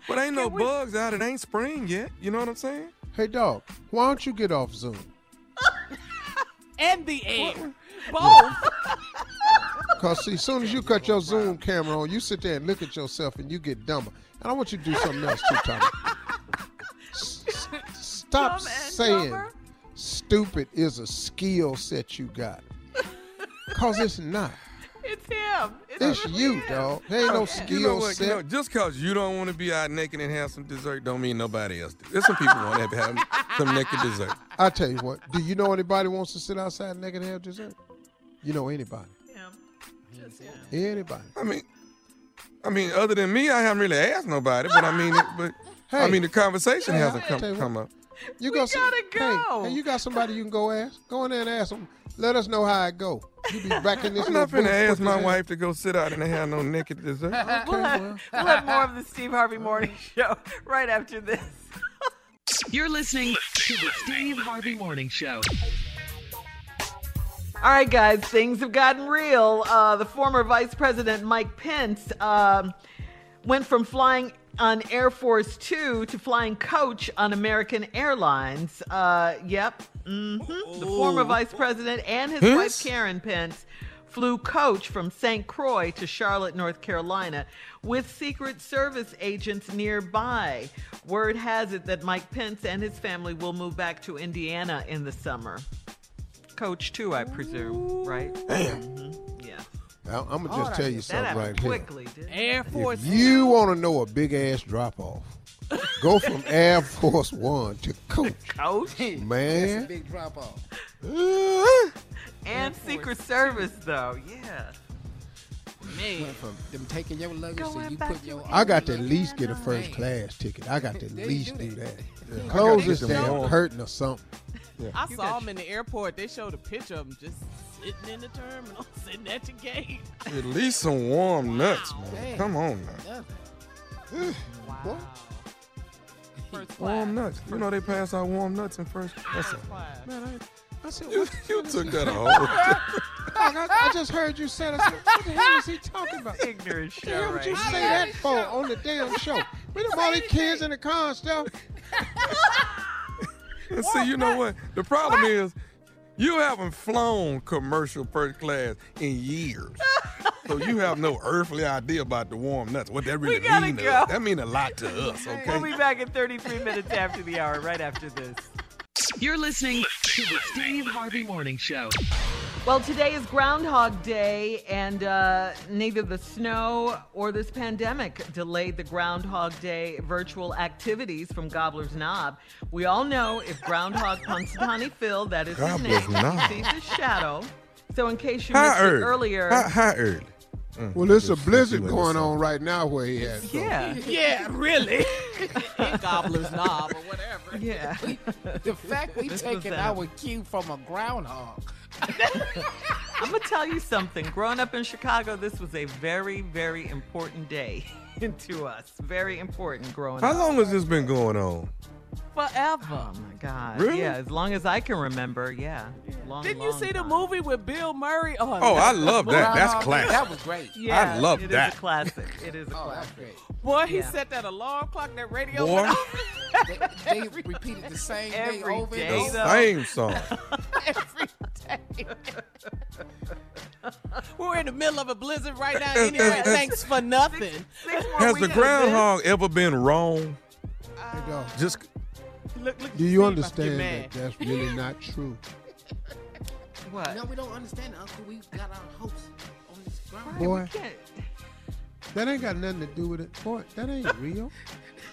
But ain't no bugs out. It ain't spring yet. You know what I'm saying? Hey, dog, why don't you get off Zoom? And the air. Both. Cause see, as soon as you cut your Zoom camera on, you sit there and look at yourself, and you get dumber. And I want you to do something else too, Tommy. S- s- Stop saying stupid is a skill set you got. Cause it's not. It's him. It's you, dog. There ain't no skill You know what? You set. know, just cause you don't want to be out naked and have some dessert, don't mean nobody else do. There's some people want to have some naked dessert. I tell you what. Do you know anybody wants to sit outside naked and have dessert? You know anybody? yeah Anybody? I mean, I mean, other than me, I haven't really asked nobody. But I mean, it, but I mean, the conversation hasn't come come up. You go. Gotta go. Hey, hey, you got somebody you can go ask? Go in there and ask them. Let us know how it go. You be back in this. I'm little not finna booth, ask my this wife to go sit out and have no naked dessert. we'll, have, we'll have more of the Steve Harvey Morning Show right after this. You're listening to the Steve Harvey Morning Show. All right, guys, things have gotten real. Uh, the former Vice President Mike Pence um, went from flying on Air Force Two to flying coach on American Airlines. Uh, yep. hmm The former Vice President and his wife Karen Pence flew coach from St. Croix to Charlotte, North Carolina, with Secret Service agents nearby. Word has it that Mike Pence and his family will move back to Indiana in the summer. Coach too, I presume, right? Damn. Mhm, Yeah. I'm gonna just that- tell you something right here. quickly, didn't it? Air Force. If you want to know a big ass drop off, go from Air Force One to Coach. Coach, man. That's a big drop off. Uh-huh. and Secret Service though, yeah. Man. Went from them taking your luggage to you put your. I got to at least get a first class ticket. I got to at least do do that. that. Yeah. Clothes is to damn know. hurting or something. I saw them in the airport. They showed a picture of them just sitting in the terminal, sitting at your gate. At least some warm nuts, man. Damn. Come on now. Wow. First Warm nuts. You know they pass out warm nuts in first class. Man, I, I said, You, you took that a whole. Dog, I, I just heard you say that. What the hell is he talking about? Ignorant What show, would right? you say that for on the damn show? We them all these kids in the car and stuff. And see, you know what? The problem is, you haven't flown commercial first class in years. so you have no earthly idea about the warm nuts. What that really We gotta mean to go. us. That mean a lot to us, okay? We'll be back in 33 minutes after the hour, right after this. You're listening to the Steve Harvey Morning Show. Well, today is Groundhog Day, and uh, neither the snow or this pandemic delayed the Groundhog Day virtual activities from Gobbler's Knob. We all know if Groundhog Punxsutawney Phil, that is his name, Knob. sees his shadow. So, in case you How missed it earlier, How, how early? Mm, Well, there's a blizzard going on right now where he at. so- yeah, Yeah, really. Gobbler's Knob or whatever. yeah. The fact we This taking was, our cue from a groundhog. I'm gonna tell you something. Growing up in Chicago, this was a very, very important day to us. Very important growing up. How up. long has this been going on? Forever. Oh my God! Really? Yeah, as long as I can remember. Yeah. Long, Didn't you long see the time. movie with Bill Murray? Oh, Oh, I love that. That's Groundhog classic. That was great. Yeah, I love it is that. It is a classic. It is a Oh, that's classic. great. Boy, he Yeah. set that alarm clock, that radio Boy. went off They, they repeated the same day Every over day, and The over. though. same song. every day. We're in the middle of a blizzard right now. Uh, uh, Anyway, uh, thanks for nothing. Six more Has the weeks of this. groundhog ever been wrong? Hey, dog, Just Look, look, do you Steve, I get understand that that's really not true? What? No, we don't understand, Uncle. We got our hopes on this ground. Boy, that ain't got nothing to do with it. Boy, that ain't real.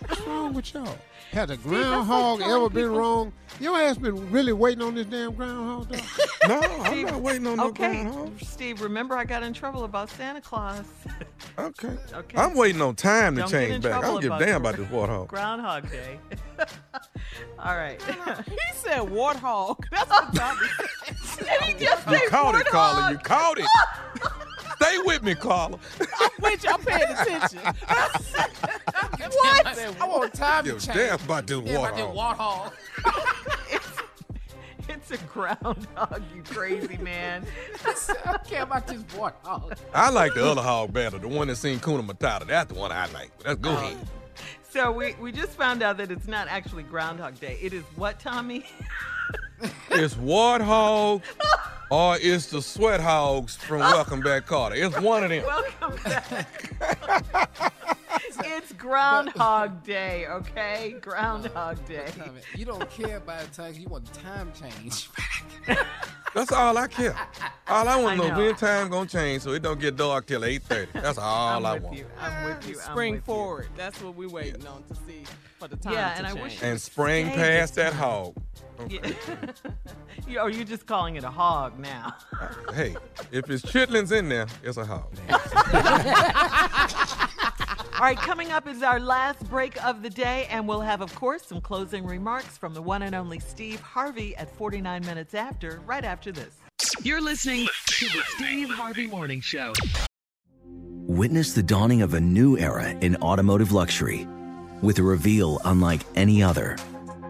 What's wrong with y'all? Has a that's like groundhog telling ever been people- wrong? Your ass been really waiting on this damn groundhog dog? no, I'm not waiting on no okay, groundhog. Steve, remember I got in trouble about Santa Claus. Okay. Okay. I'm waiting on time to Don't get in change back. I don't give a damn gr- about this warthog. Groundhog Day. All right. He said warthog. That's what Tommy said. and he just You said caught it, warthog. Carla. You caught it. Stay with me, Carla. I'm with you. I'm paying attention. What? I want time to Give change. damn about this Yeah, about this warthog. warthog. It's a groundhog, you crazy man. I don't care about this warthog. I like the other hog better, the one that seen Kuna Matata. That's the one I like. Let's go oh. ahead. So we, we just found out that it's not actually Groundhog Day. It is what, Tommy? It's warthog or it's the sweat hogs from Welcome Back Kotter. It's one of them. Welcome back. it's Groundhog Day, okay? Groundhog Day. You don't care about time. You want the time change. That's all I care. All I want to know know. when time gonna change so it don't get dark till 8.30. That's all I'm I with want. you. I'm ah, with you. Spring with you. forward. That's what we're waiting on to see for the time Yeah, to and I wish- And spring past that hog. Yeah. you, you just calling it a hog now? Uh, hey, if it's chitlins in there, it's a hog. All right, coming up is our last break of the day, and we'll have, of course, some closing remarks from the one and only Steve Harvey at 49 minutes after, right after this. You're listening to the Steve Harvey Morning Show. Witness the dawning of a new era in automotive luxury with a reveal unlike any other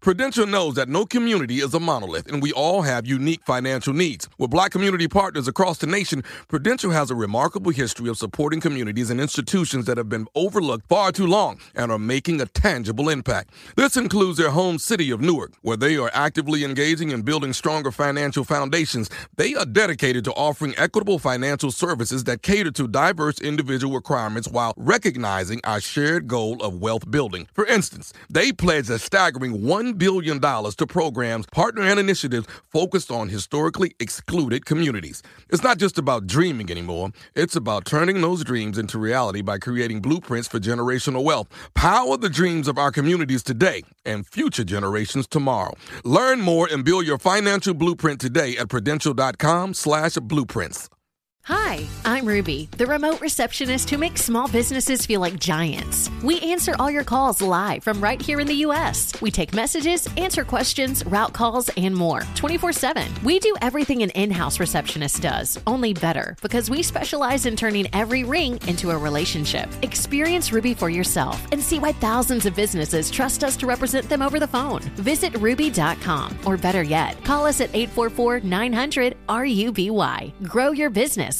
Prudential knows that no community is a monolith and we all have unique financial needs. With black community partners across the nation, Prudential has a remarkable history of supporting communities and institutions that have been overlooked far too long and are making a tangible impact. This includes their home city of Newark, where they are actively engaging in building stronger financial foundations. They are dedicated to offering equitable financial services that cater to diverse individual requirements while recognizing our shared goal of wealth building. For instance, they pledge a staggering $1 billion to programs, partner, and initiatives focused on historically excluded communities. It's not just about dreaming anymore, it's about turning those dreams into reality by creating blueprints for generational wealth. Power the dreams of our communities today and future generations tomorrow. Learn more and build your financial blueprint today at prudential.com slash blueprints. Hi, I'm Ruby, the remote receptionist who makes small businesses feel like giants. We answer all your calls live from right here in the U.S. We take messages, answer questions, route calls, and more 24 7. We do everything an in house receptionist does, only better, because we specialize in turning every ring into a relationship. Experience Ruby for yourself and see why thousands of businesses trust us to represent them over the phone. Visit ruby.com, or better yet, call us at 844 900 RUBY. Grow your business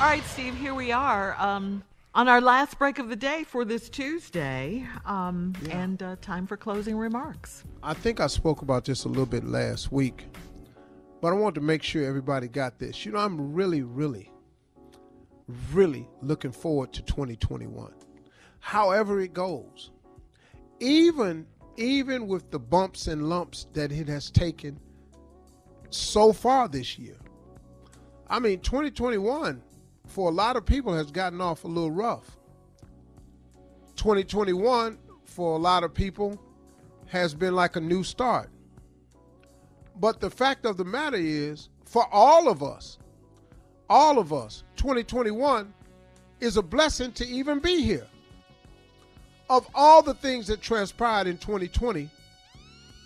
All right, Steve, here we are um, on our last break of the day for this Tuesday, um, and uh, time for closing remarks. I think I spoke about this a little bit last week, but I want to make sure everybody got this. You know, I'm really, really, really looking forward to 2021. However it goes, even even with the bumps and lumps that it has taken so far this year. I mean, 2021 for a lot of people has gotten off a little rough. 2021 for a lot of people has been like a new start. But the fact of the matter is, for all of us, all of us, 2021 is a blessing to even be here. Of all the things that transpired in 2020,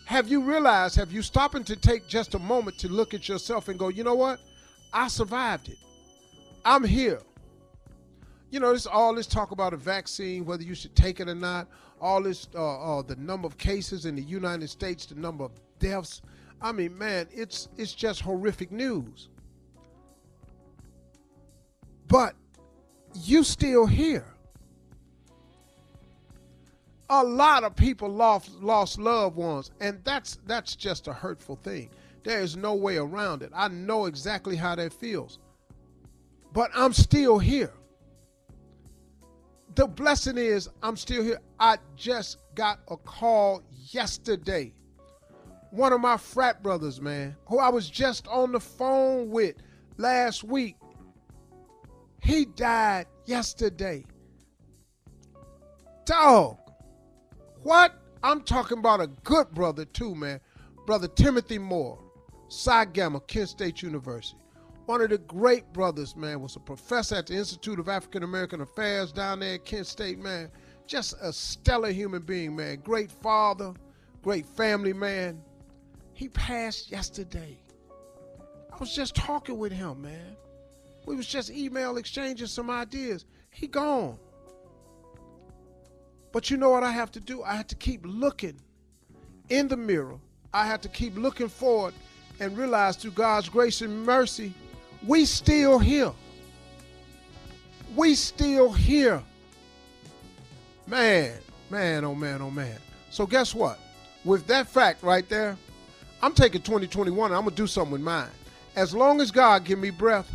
have you realized, have you stopping to take just a moment to look at yourself and go, you know what? I survived it. I'm here. You know, this all this talk about a vaccine, whether you should take it or not. All this, uh, uh, the number of cases in the United States, the number of deaths. I mean, man, it's it's just horrific news. But you still here. A lot of people lost lost loved ones, and that's that's just a hurtful thing. There is no way around it. I know exactly how that feels but I'm still here. The blessing is I'm still here. I just got a call yesterday. One of my frat brothers, man, who I was just on the phone with last week, he died yesterday. Dog, what? I'm talking about a good brother, too, man. Brother Timothy Moore, Psi Gamma, Kent State University one of the great brothers, man, was a professor at the Institute of African American Affairs down there at Kent State, man. Just a stellar human being, man. Great father, great family man. He passed yesterday. I was just talking with him, man. We was just email exchanging some ideas. He gone. But you know what I have to do? I have to keep looking in the mirror. I have to keep looking forward and realize through God's grace and mercy we still here. We still here. Man, man, oh man, oh man. So guess what? With that fact right there, I'm taking 2021 and I'm gonna do something with mine. As long as God give me breath,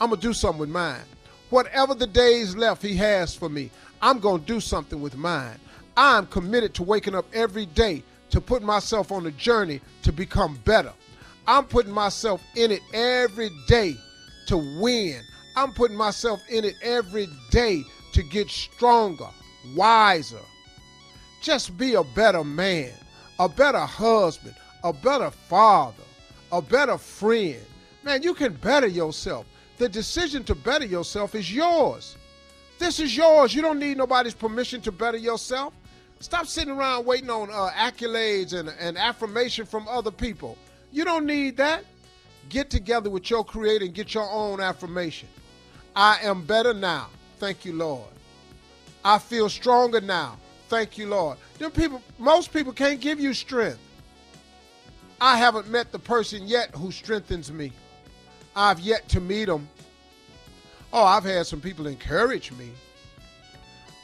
I'm gonna do something with mine. Whatever the days left He has for me, I'm gonna do something with mine. I'm committed to waking up every day to put myself on a journey to become better. I'm putting myself in it every day to win. I'm putting myself in it every day to get stronger, wiser. Just be a better man, a better husband, a better father, a better friend. Man, you can better yourself. The decision to better yourself is yours. This is yours. You don't need nobody's permission to better yourself. Stop sitting around waiting on uh, accolades and, and affirmation from other people. You don't need that. Get together with your creator and get your own affirmation. I am better now. Thank you, Lord. I feel stronger now. thank you, Lord. Them people, most people can't give you strength. I haven't met the person yet who strengthens me. I've yet to meet them. Oh, I've had some people encourage me.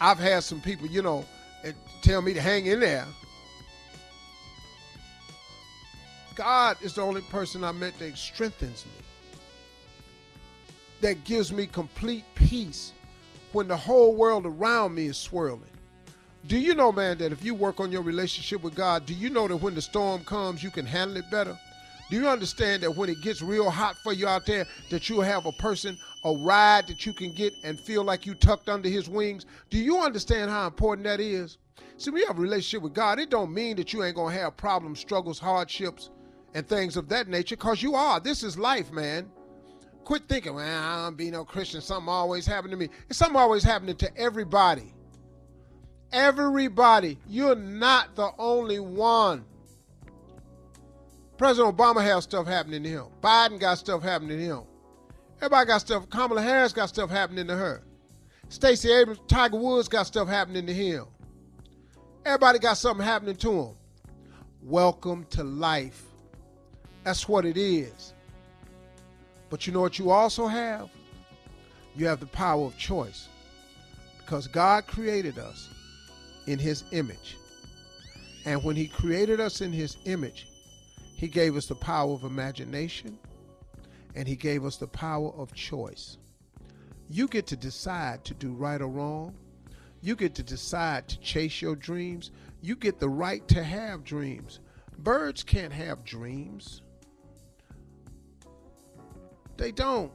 I've had some people, you know, tell me to hang in there. God is the only person I met that strengthens me, that gives me complete peace when the whole world around me is swirling. Do you know, man, that if you work on your relationship with God, do you know that when the storm comes, you can handle it better? Do you understand that when it gets real hot for you out there, that you'll have a person, a ride that you can get and feel like you tucked under his wings? Do you understand how important that is? See, when you have a relationship with God, it don't mean that you ain't gonna have problems, struggles, hardships, and things of that nature, because you are. This is life, man. Quit thinking, well, I don't be no Christian, something always happened to me. It's something always happening to everybody. Everybody. You're not the only one. President Obama has stuff happening to him. Biden got stuff happening to him. Everybody got stuff. Kamala Harris got stuff happening to her. Stacey Abrams, Tiger Woods got stuff happening to him. Everybody got something happening to them. Welcome to life. That's what it is. But you know what you also have? You have the power of choice. Because God created us in his image. And when he created us in his image, he gave us the power of imagination and he gave us the power of choice. You get to decide to do right or wrong. You get to decide to chase your dreams. You get the right to have dreams. Birds can't have dreams. They don't.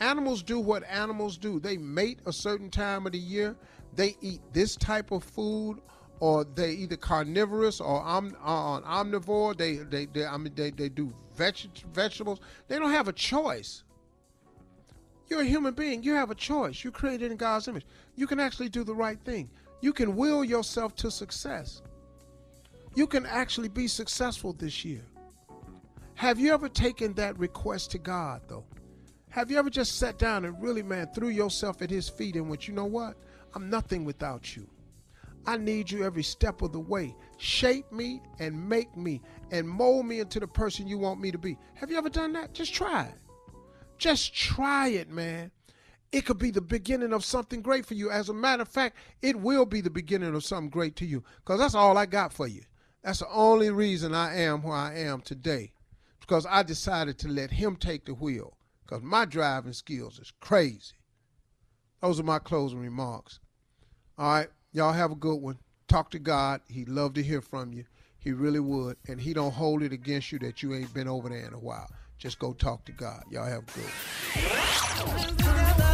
Animals do what animals do. They mate a certain time of the year they eat this type of food or they either carnivorous or om, uh, omnivore. They they they I mean they, they do veg, vegetables. They don't have a choice. You're a human being. You have a choice. You're created in God's image. You can actually do the right thing. You can will yourself to success. You can actually be successful this year. Have you ever taken that request to God though? Have you ever just sat down and really, man, threw yourself at his feet and went, you know what? I'm nothing without you. I need you every step of the way. Shape me and make me and mold me into the person you want me to be. Have you ever done that? Just try it. Just try it, man. It could be the beginning of something great for you. As a matter of fact, it will be the beginning of something great to you because that's all I got for you. That's the only reason I am where I am today because I decided to let him take the wheel because my driving skills is crazy. Those are my closing remarks. All right, y'all have a good one. Talk to God. He'd love to hear from you. He really would. And he don't hold it against you that you ain't been over there in a while. Just go talk to God. Y'all have a good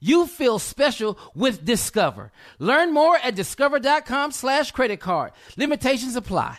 you feel special with Discover. Learn more at discover.com slash credit card. Limitations apply.